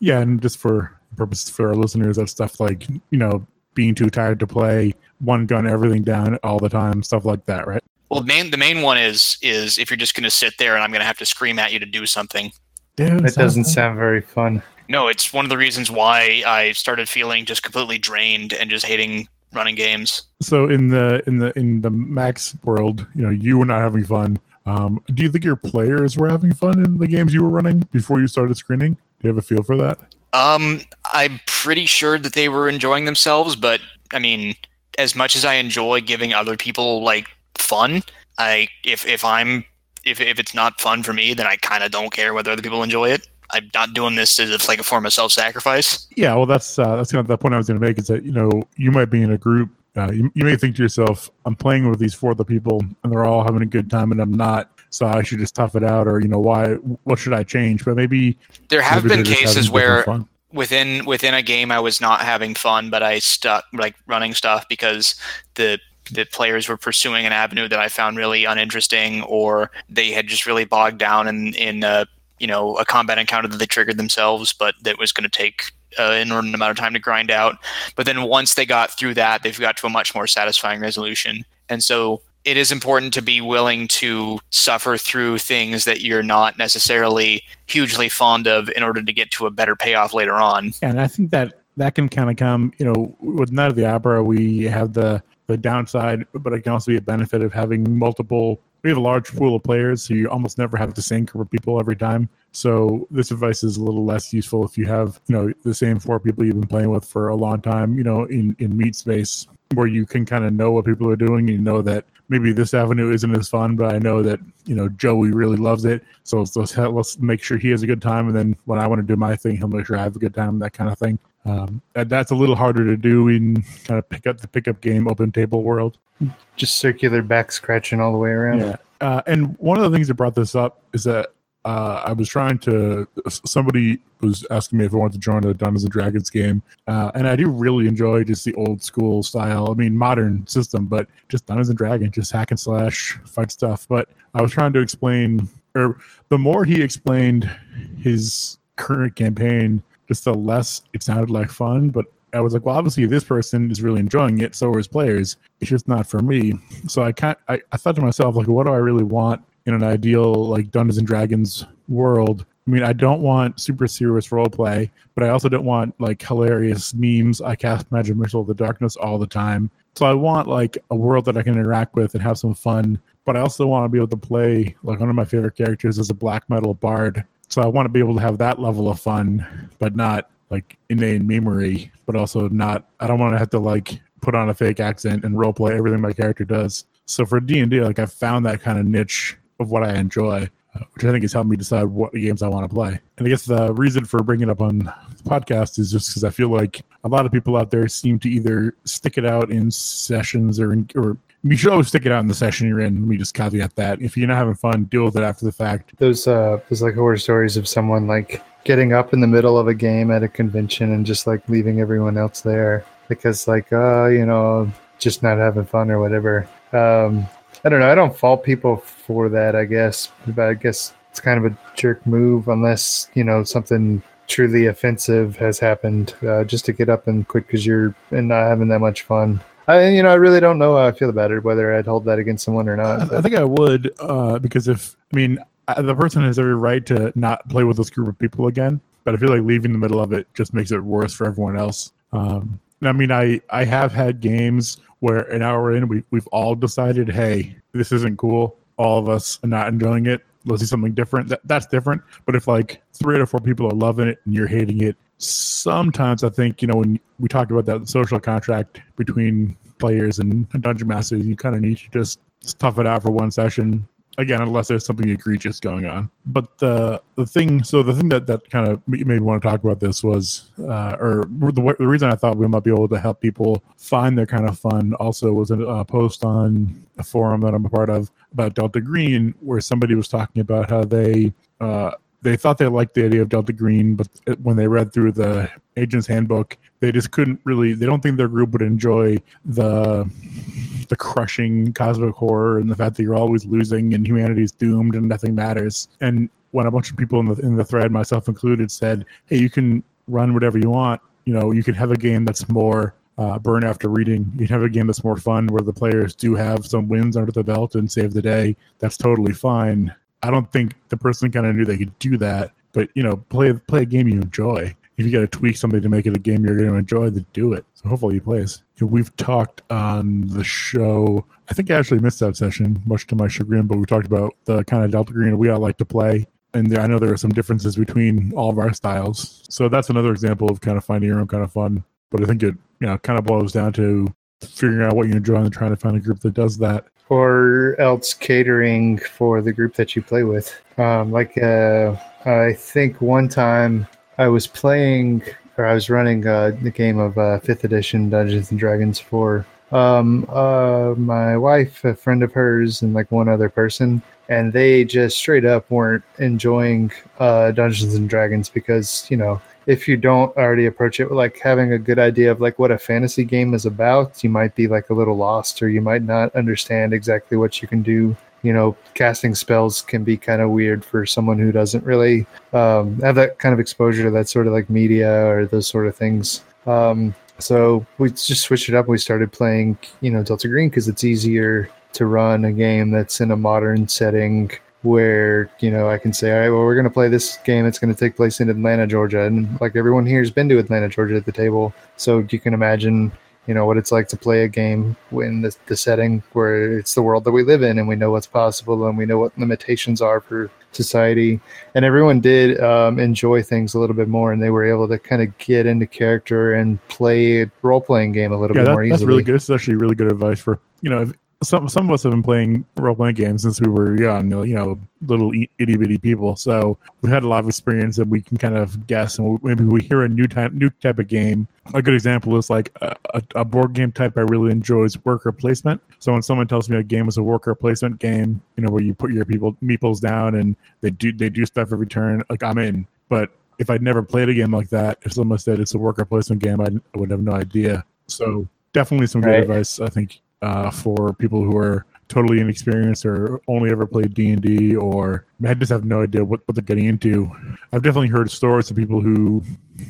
yeah and just for purposes for our listeners that's stuff like you know being too tired to play one gun everything down all the time stuff like that right Well, main the main one is is if you're just going to sit there and I'm going to have to scream at you to do something. Dude, That doesn't sound very fun. No, it's one of the reasons why I started feeling just completely drained and just hating running games. so in the in the in the max world you know you were not having fun um, do you think your players were having fun in the games you were running before you started screening do you have a feel for that Um, I'm pretty sure that they were enjoying themselves, but I mean, as much as I enjoy giving other people like fun, I if if I'm if if it's not fun for me, then I kind of don't care whether other people enjoy it. I'm not doing this as if like a form of self-sacrifice. Yeah, well, that's uh, that's kind of the point I was going to make is that you know you might be in a group. Uh, you, you may think to yourself, "I'm playing with these four other people, and they're all having a good time, and I'm not. So I should just tough it out, or you know, why? What should I change?" But maybe There have maybe been cases where within within a game I was not having fun, but I stuck like running stuff because the the players were pursuing an avenue that I found really uninteresting, or they had just really bogged down in in uh, you know a combat encounter that they triggered themselves, but that was going to take uh, an inordinate amount of time to grind out. But then once they got through that, they've got to a much more satisfying resolution, and so. It is important to be willing to suffer through things that you're not necessarily hugely fond of in order to get to a better payoff later on. And I think that that can kind of come, you know, with Night of the Opera, we have the the downside, but it can also be a benefit of having multiple. We have a large pool of players, so you almost never have the same group of people every time. So this advice is a little less useful if you have, you know, the same four people you've been playing with for a long time, you know, in in meat space where you can kind of know what people are doing. You know that maybe this avenue isn't as fun, but I know that you know Joey really loves it. So let's let's, make sure he has a good time, and then when I want to do my thing, he'll make sure I have a good time. That kind of thing. Um, and that's a little harder to do in kind of pick up the pickup game open table world. Just circular back scratching all the way around. Yeah. Uh, and one of the things that brought this up is that uh, I was trying to. Somebody was asking me if I wanted to join a Dungeons and Dragons game, uh, and I do really enjoy just the old school style. I mean, modern system, but just Dungeons and Dragons, just hack and slash, fight stuff. But I was trying to explain, or the more he explained his current campaign, just the less it sounded like fun. But I was like, well, obviously this person is really enjoying it. So are his players. It's just not for me. So I can't. I, I thought to myself, like, what do I really want in an ideal like Dungeons and Dragons world? I mean, I don't want super serious role play, but I also don't want like hilarious memes. I cast Magic Missile of the Darkness all the time. So I want like a world that I can interact with and have some fun. But I also want to be able to play like one of my favorite characters is a black metal bard. So I want to be able to have that level of fun, but not like inane memory, but also not. I don't want to have to like put on a fake accent and role play everything my character does. So for D and D, like I found that kind of niche of what I enjoy, uh, which I think has helped me decide what games I want to play. And I guess the reason for bringing it up on the podcast is just because I feel like a lot of people out there seem to either stick it out in sessions or in, or you should always stick it out in the session you're in. Let me just caveat that. If you're not having fun, deal with it after the fact. Those uh, those like horror stories of someone like getting up in the middle of a game at a convention and just like leaving everyone else there because like uh you know just not having fun or whatever. Um, I don't know. I don't fault people for that. I guess, but I guess it's kind of a jerk move unless you know something truly offensive has happened uh, just to get up and quit because you're and not having that much fun. I, you know, I really don't know how I feel about it, whether I'd hold that against someone or not. I, I think I would uh, because if I mean the person has every right to not play with this group of people again, but I feel like leaving the middle of it just makes it worse for everyone else. Um, I mean, I I have had games where an hour in we we've all decided, hey, this isn't cool. All of us are not enjoying it. Let's do something different. That, that's different. But if like three or four people are loving it and you're hating it, sometimes I think you know when we talked about that social contract between players and dungeon masters, you kind of need to just tough it out for one session. Again, unless there's something egregious going on. But the the thing, so the thing that that kind of made me want to talk about this was, uh, or the, the reason I thought we might be able to help people find their kind of fun also was a, a post on a forum that I'm a part of about Delta Green, where somebody was talking about how they uh, they thought they liked the idea of Delta Green, but when they read through the agent's handbook, they just couldn't really. They don't think their group would enjoy the the crushing cosmic horror and the fact that you're always losing and humanity's doomed and nothing matters. And when a bunch of people in the in the thread, myself included, said, "Hey, you can run whatever you want. You know, you can have a game that's more." Uh, burn after reading. You can have a game that's more fun where the players do have some wins under the belt and save the day. That's totally fine. I don't think the person kind of knew they could do that, but you know, play play a game you enjoy. If you got to tweak something to make it a game you're going to enjoy, then do it. So hopefully you play it. We've talked on the show. I think I actually missed that session, much to my chagrin. But we talked about the kind of Delta Green we all like to play, and I know there are some differences between all of our styles. So that's another example of kind of finding your own kind of fun. But I think it you know kind of boils down to figuring out what you enjoy and trying to find a group that does that. Or else catering for the group that you play with. Um, like uh, I think one time I was playing or I was running uh, the game of uh, fifth edition Dungeons and Dragons for um, uh, my wife, a friend of hers, and like one other person, and they just straight up weren't enjoying uh, Dungeons and Dragons because you know if you don't already approach it like having a good idea of like what a fantasy game is about, you might be like a little lost or you might not understand exactly what you can do. You know, casting spells can be kind of weird for someone who doesn't really um, have that kind of exposure to that sort of like media or those sort of things. Um, so we just switched it up. We started playing, you know, Delta Green because it's easier to run a game that's in a modern setting where you know I can say, all right, well, we're going to play this game. It's going to take place in Atlanta, Georgia, and like everyone here has been to Atlanta, Georgia at the table, so you can imagine, you know, what it's like to play a game in the, the setting where it's the world that we live in, and we know what's possible, and we know what limitations are for society, and everyone did um, enjoy things a little bit more, and they were able to kind of get into character and play a role playing game a little yeah, bit that, more easily. that's really good. It's actually really good advice for you know. If, some some of us have been playing role playing games since we were young, you know, little itty bitty people. So we've had a lot of experience that we can kind of guess, and maybe we hear a new type new type of game. A good example is like a, a, board game type I really enjoy is worker placement. So when someone tells me a game is a worker placement game, you know, where you put your people meeples down and they do they do stuff every turn, like I'm in. But if I'd never played a game like that, if someone said it's a worker placement game, I would have no idea. So definitely some good Right. advice, I think, uh, for people who are totally inexperienced or only ever played D and D or I just have no idea what, what they're getting into. I've definitely heard stories of people who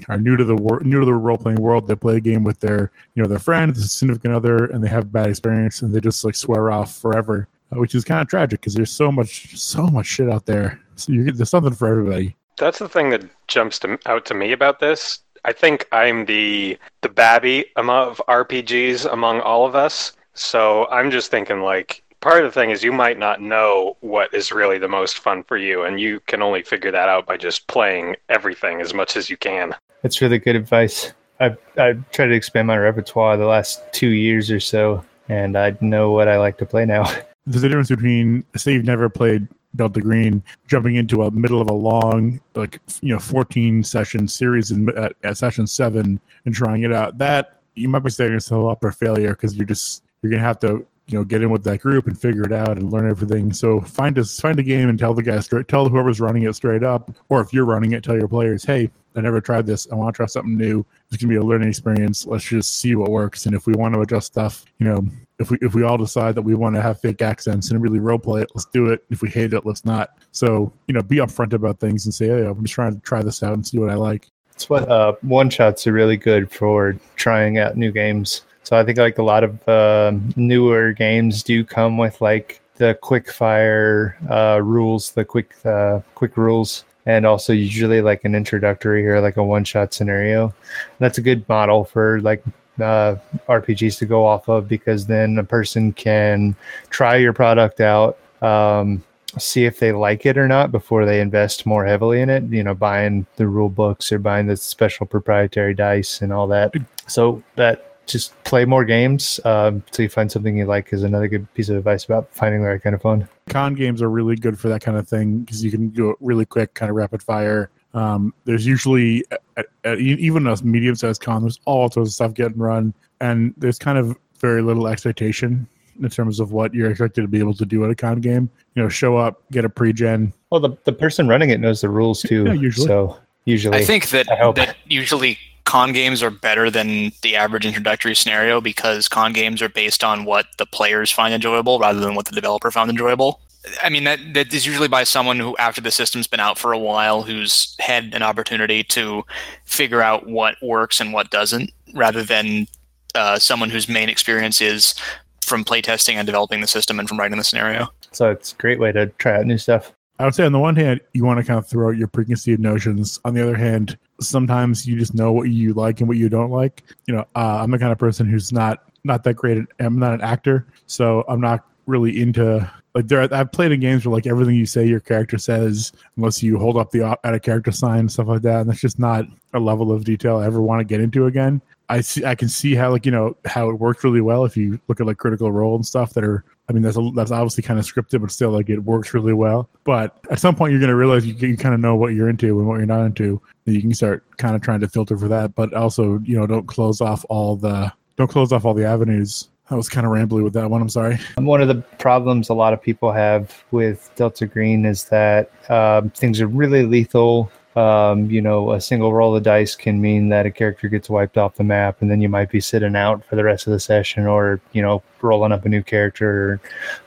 are new to the wor- new to the role playing world. They play a game with their you know their friend, significant other, and they have bad experience, and they just like swear off forever, uh, which is kind of tragic because there's so much so much shit out there. So you, there's something for everybody. That's the thing that jumps to, out to me about this. I think I'm the the babby of RPGs among all of us. So I'm just thinking like part of the thing is you might not know what is really the most fun for you and you can only figure that out by just playing everything as much as you can. That's really good advice. I've I've tried to expand my repertoire the last two years or so, and I know what I like to play now. There's a difference between say you've never played Delta Green, jumping into a middle of a long like you know 14 session series in, at, at session seven and trying it out. That you might be setting yourself up for failure because you're just you're gonna have to you know get in with that group and figure it out and learn everything. So find a find a game and tell the guy straight tell whoever's running it straight up, or if you're running it, tell your players, hey, I never tried this. I want to try something new. It's gonna be a learning experience. Let's just see what works. And if we want to adjust stuff, you know, if we if we all decide that we want to have fake accents and really role play it, let's do it. If we hate it, let's not. So you know, be upfront about things and say, hey, I'm just trying to try this out and see what I like. That's what uh, one shots are really good for trying out new games. So I think like a lot of uh, newer games do come with like the quick fire uh, rules, the quick uh, quick rules, and also usually like an introductory or like a one shot scenario. And that's a good model for like uh, RPGs to go off of because then a person can try your product out. Um, see if they like it or not before they invest more heavily in it you know buying the rule books or buying the special proprietary dice and all that so that just play more games um, until you find something you like is another good piece of advice about finding the right kind of fun Con games are really good for that kind of thing because you can do it really quick, kind of rapid fire. Um, there's usually at, at, even a medium sized con, there's all sorts of stuff getting run, and there's kind of very little expectation in terms of what you're expected to be able to do at a con game. You know, show up, get a pre-gen. well the, the person running it knows the rules too Yeah, usually. so usually I think that I that usually con games are better than the average introductory scenario because con games are based on what the players find enjoyable rather than what the developer found enjoyable. I mean that that is usually by someone who after the system's been out for a while who's had an opportunity to figure out what works and what doesn't rather than uh, someone whose main experience is from playtesting and developing the system and from writing the scenario. so it's a great way to try out new stuff I would say on the one hand, you want to kind of throw out your preconceived notions. On the other hand, sometimes you just know what you like and what you don't like. You know, uh, I'm the kind of person who's not not that great. At, I'm not an actor, so I'm not really into like there. I've played in games where like everything you say your character says, unless you hold up the at a character sign and stuff like that, and that's just not a level of detail I ever want to get into again. I see. I can see how like you know how it worked really well if you look at like Critical Role and stuff that are. I mean, that's a, that's obviously kind of scripted, but still like it works really well. But at some point, you're going to realize you, you kind of know what you're into and what you're not into. And you can start kind of trying to filter for that, but also you know don't close off all the don't close off all the avenues. I was kind of rambly with that one. I'm sorry. One of the problems a lot of people have with Delta Green is that um, things are really lethal. Um, you know, a single roll of dice can mean that a character gets wiped off the map, and then you might be sitting out for the rest of the session, or you know, rolling up a new character,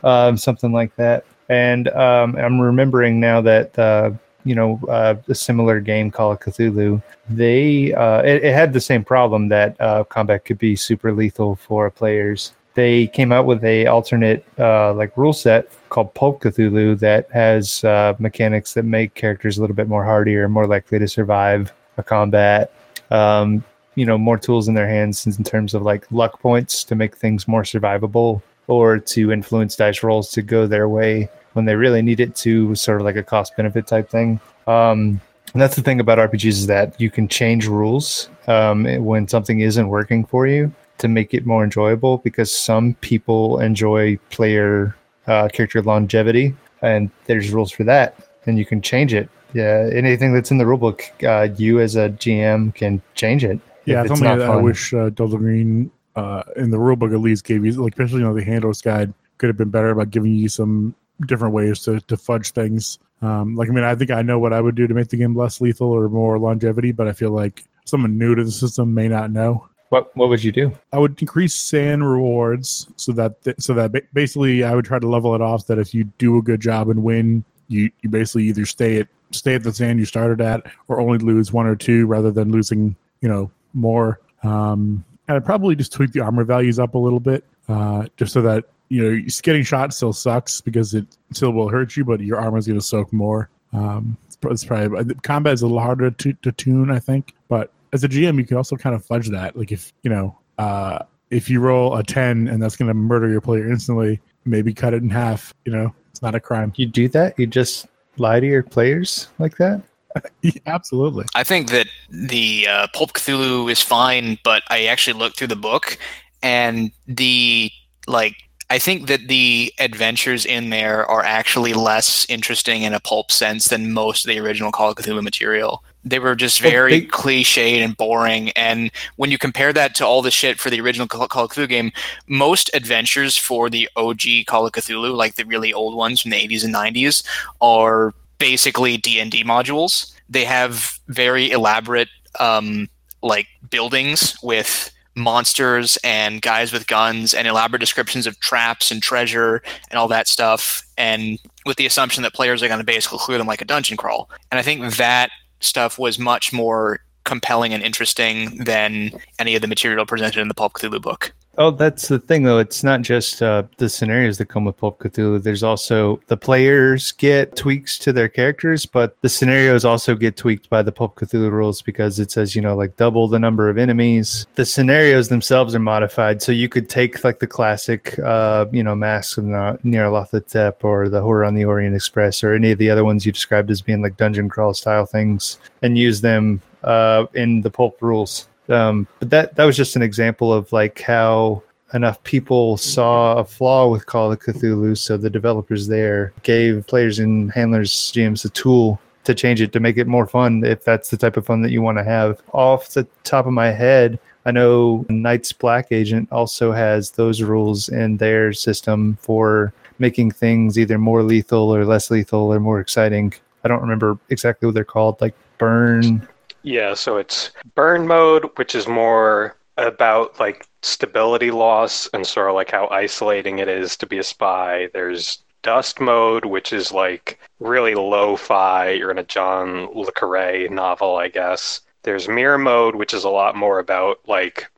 or um, something like that. And um, I'm remembering now that uh, you know uh, a similar game, Call of Cthulhu, they uh, it, it had the same problem that uh, combat could be super lethal for players they came out with a alternate uh, like rule set called Pulp Cthulhu that has uh, mechanics that make characters a little bit more hardier, more likely to survive a combat. Um, you know, more tools in their hands in terms of like luck points to make things more survivable, or to influence dice rolls to go their way when they really need it to, sort of like a cost benefit type thing. Um, and that's the thing about RPGs is that you can change rules um, when something isn't working for you to make it more enjoyable because some people enjoy player uh, character longevity and there's rules for that and you can change it yeah anything that's in the rulebook uh, you as a gm can change it Yeah, it's something that I wish uh, Delta Green uh, in the rulebook at least gave you, like especially you know the handler's guide could have been better about giving you some different ways to to fudge things. Um, like I mean, I think I know what I would do to make the game less lethal or more longevity, but I feel like someone new to the system may not know. What what would you do I would increase SAN rewards so that th- so that ba- basically I would try to level it off. That if you do a good job and win, you you basically either stay at stay at the SAN you started at, or only lose one or two rather than losing you know more. Um, and I'd probably just tweak the armor values up a little bit, uh, just so that you know getting shot still sucks because it still will hurt you, but your armor is going to soak more. Um, it's probably combat is a little harder to, to tune, I think. But as a GM, you can also kind of fudge that. Like if you know, uh, if you roll a ten and that's going to murder your player instantly, maybe cut it in half. You know, it's not a crime. you do that you just lie to your players like that Absolutely. I think that the uh, Pulp Cthulhu is fine, but I actually looked through the book, and the like. I think that the adventures in there are actually less interesting in a pulp sense than most of the original Call of Cthulhu material. They were just Well, very they- cliched and boring. And when you compare that to all the shit for the original Call of Cthulhu game, most adventures for the OG Call of Cthulhu, like the really old ones from the 80s and 90s, are basically D&D modules they have very elaborate um, like buildings with monsters and guys with guns and elaborate descriptions of traps and treasure and all that stuff and with the assumption that players are going to basically clear them like a dungeon crawl and i think that stuff was much more compelling and interesting than any of the material presented in the pulp cthulhu book Oh, that's the thing, though. It's not just uh, the scenarios that come with Pulp Cthulhu. There's also the players get tweaks to their characters, but the scenarios also get tweaked by the Pulp Cthulhu rules because it says, you know, like double the number of enemies. The scenarios themselves are modified, so you could take like the classic, uh, you know, Masks of Nyarlathotep or the Horror on the Orient Express or any of the other ones you described as being like dungeon crawl style things and use them uh, in the Pulp rules. Um, but that that was just an example of like how enough people saw a flaw with Call of Cthulhu, so the developers there gave players and handlers, GMs, a tool to change it to make it more fun if that's the type of fun that you want to have. Off the top of my head, I know Night's Black Agent also has those rules in their system for making things either more lethal or less lethal or more exciting. I don't remember exactly what they're called, like burn Yeah, so it's burn mode, which is more about like stability loss and sort of like how isolating it is to be a spy. There's dust mode, which is like really lo-fi. You're in a John le Carre novel, I guess. There's mirror mode, which is a lot more about like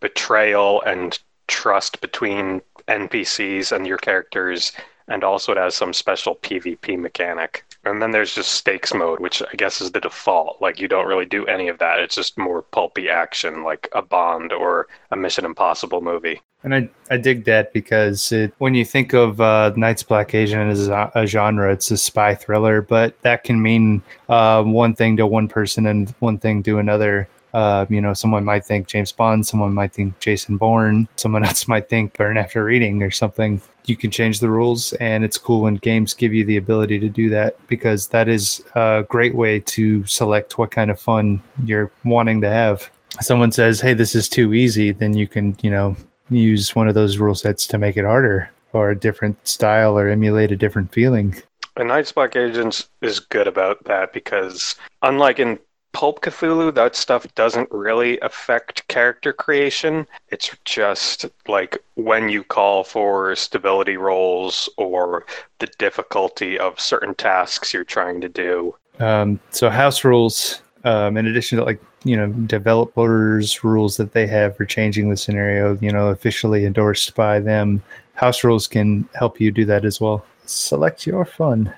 betrayal and trust between NPCs and your characters, and also it has some special PvP mechanic. And then there's just stakes mode, which I guess is the default. Like you don't really do any of that. It's just more pulpy action, like a Bond or a Mission Impossible movie. And I, I dig that because it, when you think of uh, Night's Black Agent as a, a genre, it's a spy thriller, but that can mean uh, one thing to one person and one thing to another. Uh, you know, someone might think James Bond, someone might think Jason Bourne, someone else might think Burn After Reading or something. You can change the rules, and it's cool when games give you the ability to do that because that is a great way to select what kind of fun you're wanting to have. Someone says, "Hey, this is too easy," then you can, you know, use one of those rule sets to make it harder or a different style or emulate a different feeling. And Black Agents is good about that because, unlike in Pulp Cthulhu, that stuff doesn't really affect character creation. It's just like when you call for stability rolls or the difficulty of certain tasks you're trying to do. Um, so house rules, um, in addition to like you know developers rules that they have for changing the scenario, you know, officially endorsed by them, house rules can help you do that as well. Select your fun.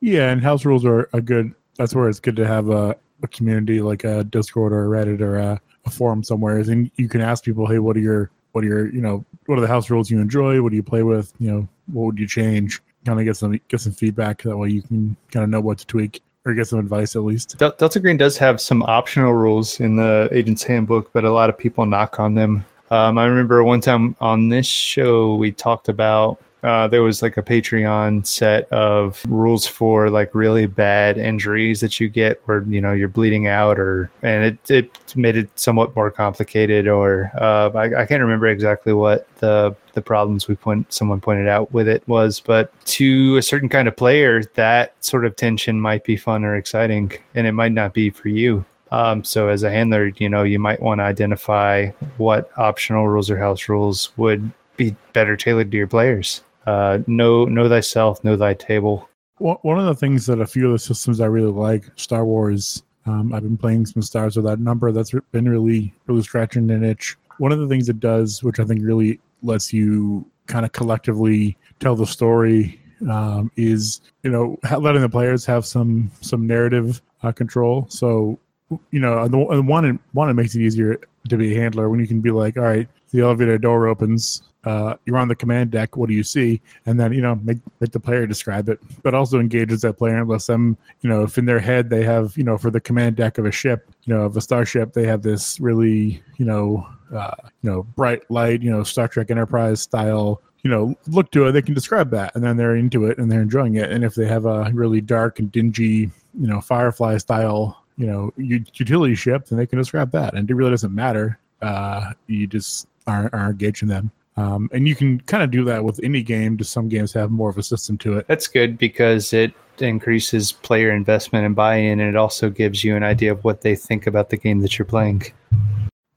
Yeah, and house rules are a good. That's where it's good to have a, a community like a Discord or a Reddit or a, a forum somewhere, and you can ask people, "Hey, what are your what are your you know what are the house rules you enjoy? What do you play with? You know, what would you change?" Kind of get some get some feedback that way you can kind of know what to tweak or get some advice at least. Delta Green does have some optional rules in the agent's handbook, but a lot of people knock on them. Um, I remember one time on this show we talked about uh, there was like a Patreon set of rules for like really bad injuries that you get where you know you're bleeding out or and it, it made it somewhat more complicated or uh, I, I can't remember exactly what the the problems we point someone pointed out with it was but to a certain kind of player that sort of tension might be fun or exciting and it might not be for you. Um, so as a handler you know you might want to identify what optional rules or house rules would be better tailored to your players uh, know know thyself, know thy table. One of the things that a few of the systems I really like, Star Wars. Um, I've been playing some Stars Without Number. That's been really, really scratching an itch. One of the things it does, which I think really lets you kind of collectively tell the story, um, is you know letting the players have some some narrative uh, control. So you know, on the, on the one, one it makes it easier to be a handler when you can be like, all right, the elevator door opens. Uh, you're on the command deck. What do you see? And then you know make make the player describe it, but also engages that player and lets them you know if in their head they have you know for the command deck of a ship, you know of a starship, they have this really you know uh, you know bright light, you know Star Trek Enterprise style you know look to it. They can describe that, and then they're into it and they're enjoying it. And if they have a really dark and dingy you know Firefly style you know utility ship, then they can describe that, and it really doesn't matter. Uh, you just aren't, aren't engaging them. Um, and you can kind of do that with any game. Just some games have more of a system to it. That's good because it increases player investment and buy-in, and it also gives you an idea of what they think about the game that you're playing.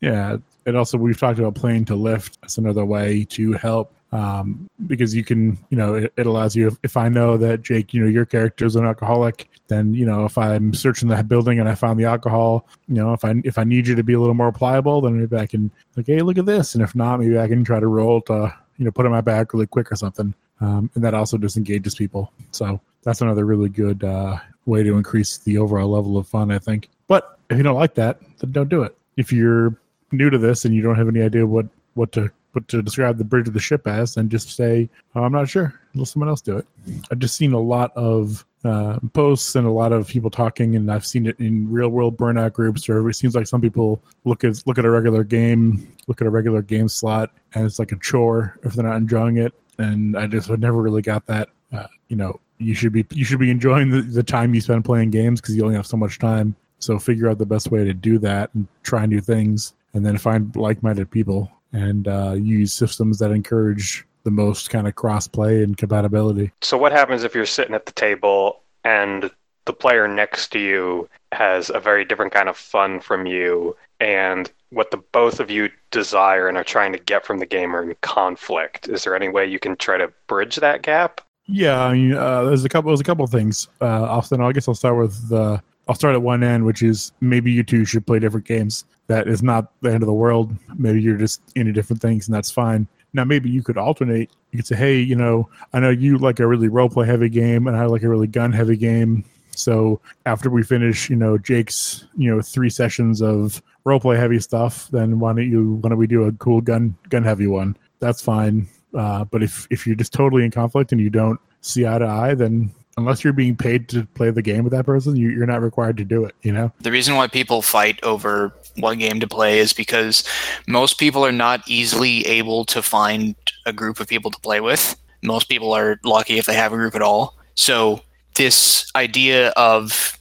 Yeah, and also we've talked about playing to lift. That's another way to help um, because you can, you know, it, it allows you. If, if I know that Jake, you know, your character is an alcoholic, then you know, if I'm searching that building and I found the alcohol, you know, if I if I need you to be a little more pliable, then maybe I can like, hey, look at this, and if not, maybe I can try to roll to, you know, put in my bag really quick or something. Um, and that also disengages people. So that's another really good uh, way to increase the overall level of fun, I think. But if you don't like that, then don't do it. If you're new to this and you don't have any idea what what to what to describe the bridge of the ship as, then just say oh, I'm not sure. Let someone else do it. I've just seen a lot of uh, posts and a lot of people talking, and I've seen it in real world burnout groups. Or it seems like some people look at look at a regular game, look at a regular game slot, and it's like a chore if they're not enjoying it. And I just I never really got that. Uh, you know, you should be you should be enjoying the, the time you spend playing games because you only have so much time. So figure out the best way to do that and try new things, and then find like-minded people and uh, use systems that encourage the most kind of cross-play and compatibility. So what happens if you're sitting at the table and the player next to you has a very different kind of fun from you and what the both of you desire and are trying to get from the game are in conflict? Is there any way you can try to bridge that gap? Yeah, I mean, uh, there's a couple. There's a couple things. Uh, Austin, I guess I'll start with the. I'll start at one end, which is maybe you two should play different games. That is not the end of the world. Maybe you're just into different things, and that's fine. Now, maybe you could alternate. You could say, "Hey, you know, I know you like a really role play heavy game, and I like a really gun heavy game. So after we finish, you know, Jake's, you know, three sessions of role play heavy stuff, then why don't you? Why don't we do a cool gun gun heavy one? That's fine. Uh, but if if you're just totally in conflict and you don't see eye to eye, then unless you're being paid to play the game with that person, you, you're not required to do it. You know. The reason why people fight over what game to play is because most people are not easily able to find a group of people to play with. Most people are lucky if they have a group at all. So this idea of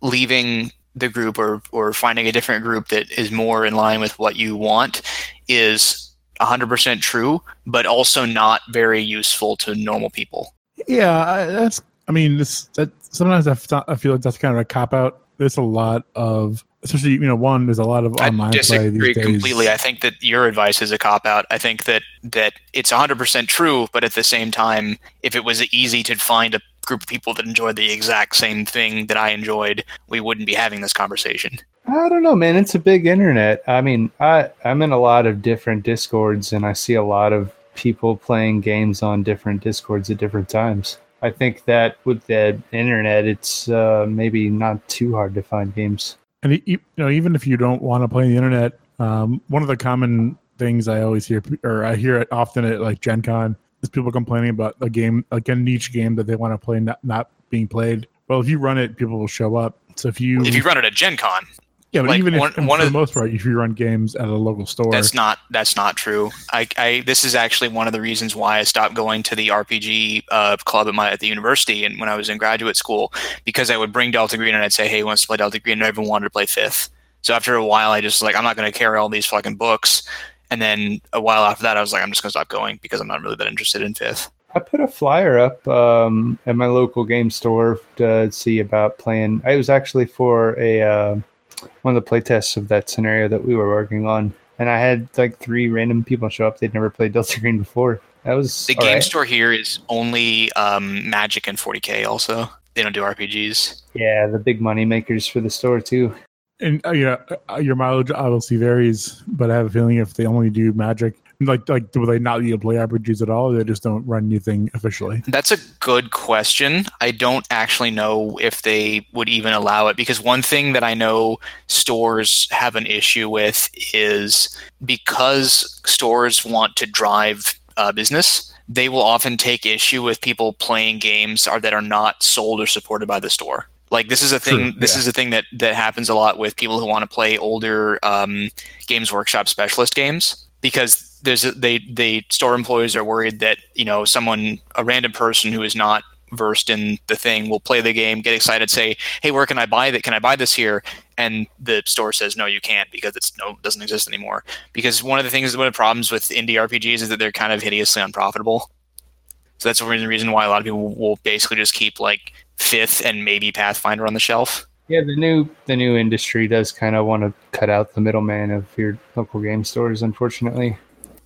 leaving the group or or finding a different group that is more in line with what you want is 100% true, but also not very useful to normal people. Yeah, that's. I mean, this. That sometimes I, f- I feel like that's kind of a cop out. There's a lot of, especially you know, one. There's a lot of I online play disagree these days. completely. I think that your advice is a cop out. I think that that it's 100% true, but at the same time, if it was easy to find a group of people that enjoyed the exact same thing that I enjoyed, we wouldn't be having this conversation. I don't know, man. It's a big internet. I mean, I I'm in a lot of different discords, and I see a lot of people playing games on different discords at different times. I think that with the internet, it's uh, maybe not too hard to find games. And you know, even if you don't want to play the internet, um, one of the common things I always hear, or I hear it often at like Gen Con, is people complaining about a game, like a niche game that they want to play not, not being played. Well, if you run it, people will show up. So if you, If you run it at Gen Con, yeah, but like, even if, one- and one for of- the most part, if you run games at a local store, that's not that's not true. I, I this is actually one of the reasons why I stopped going to the RPG uh, club at my at the university and when I was in graduate school because I would bring Delta Green and I'd say, hey, who wants to play Delta Green? And everyone wanted to play Fifth. So after a while, I just like I'm not going to carry all these fucking books. And then a while after that, I was like, I'm just going to stop going because I'm not really that interested in Fifth. I put a flyer up um, at my local game store to see about playing. It was actually for a uh, one of the playtests of that scenario that we were working on, and I had like three random people show up. They'd never played Delta Green before. That was The game right. store here is only um, Magic and 40k. Also, they don't do RPGs. Yeah, the big money makers for the store too. and uh, yeah, uh, your mileage obviously varies, but I have a feeling if they only do Magic, like like do they not be play RPGs at all? Or they just don't run anything officially. That's a good question. I don't actually know if they would even allow it because one thing that I know stores have an issue with is because stores want to drive uh, business, they will often take issue with people playing games are, that are not sold or supported by the store. Like this is a thing. True, this yeah. is a thing that that happens a lot with people who want to play older um, Games Workshop specialist games because there's a, they they store employees are worried that you know someone a random person who is not versed in the thing will play the game, get excited, say, "Hey, where can I buy that? Can I buy this here?" And the store says, "No, you can't because it's no doesn't exist anymore." Because one of the things, one of the problems with indie RPGs is that they're kind of hideously unprofitable. So that's one reason why a lot of people will basically just keep like Fifth and maybe Pathfinder on the shelf. Yeah, the new the new industry does kind of want to cut out the middleman of your local game stores. Unfortunately,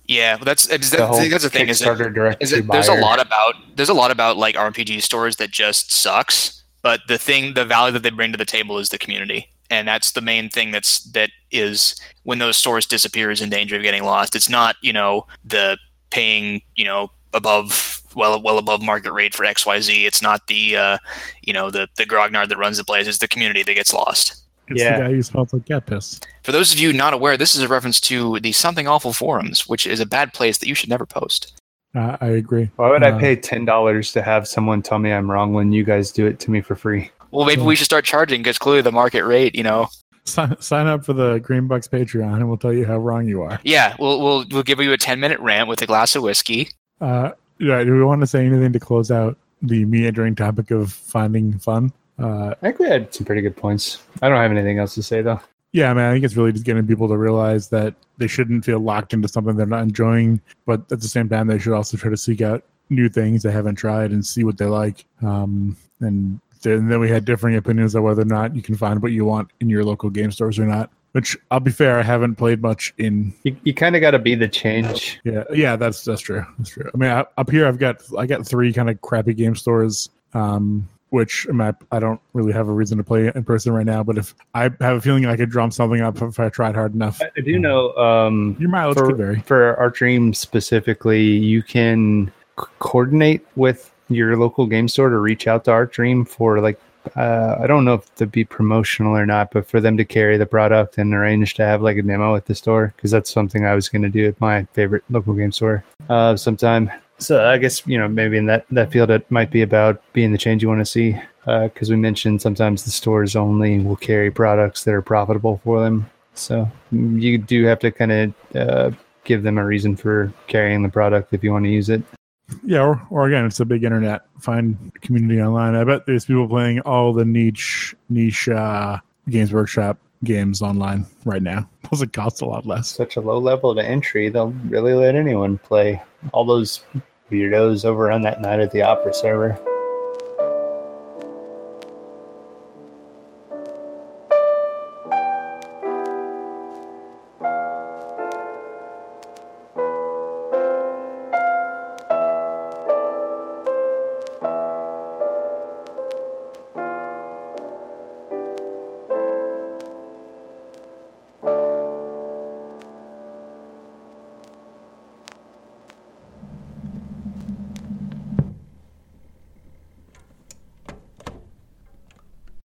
Yeah, that's that's, the that's the thing is that is that there's a lot about there's a lot about like RPG stores that just sucks. But the thing, the value that they bring to the table is the community, and that's the main thing. That's that is when those stores disappear is in danger of getting lost. It's not you know the paying you know above well well above market rate for X Y Z. It's not the uh, you know the the grognard that runs the place. It's the community that gets lost. It's Yeah. the guy who smells like cat piss. For those of you not aware, this is a reference to the Something Awful forums, which is a bad place that you should never post. Uh, I agree. Why would I Uh, pay ten dollars to have someone tell me I'm wrong when you guys do it to me for free? Well, maybe we should start charging because clearly the market rate, you know. Sign, sign up for the Green Box Patreon, and we'll tell you how wrong you are. Yeah, we'll we'll we'll give you a ten minute rant with a glass of whiskey. Uh, yeah, do we want to say anything to close out the meandering topic of finding fun? Uh, I think we had some pretty good points. I don't have anything else to say though. yeah, man, I think it's really just getting people to realize that they shouldn't feel locked into something they're not enjoying, but at the same time, they should also try to seek out new things they haven't tried and see what they like. Um, and then, then we had differing opinions on whether or not you can find what you want in your local game stores or not. Which I'll be fair, I haven't played much in You, you kind of got to be the change. Yeah, yeah, that's that's true. That's true. I mean, I, up here, I've got I got three kind of crappy game stores, um, which I, mean, I, I don't really have a reason to play in person right now. But if I have a feeling I could drum something up if I tried hard enough, I do know um, your mileage for, could vary. for Arc Dream specifically, you can c- coordinate with your local game store to reach out to Arc Dream for like uh, I don't know if to be promotional or not, but for them to carry the product and arrange to have like a demo at the store because that's something I was going to do at my favorite local game store uh, sometime. So I guess you know maybe in that that field it might be about being the change you want to see because we mentioned sometimes the stores only will carry products that are profitable for them. So mm, you do have to kind of uh, give them a reason for carrying the product if you want to use it. Yeah, or, or again, it's a big internet. Find community online. I bet there's people playing all the niche niche uh, Games Workshop games online right now. Those it costs a lot less. Such a low level to entry, they'll really let anyone play. All those weirdos over on that night at the opera server.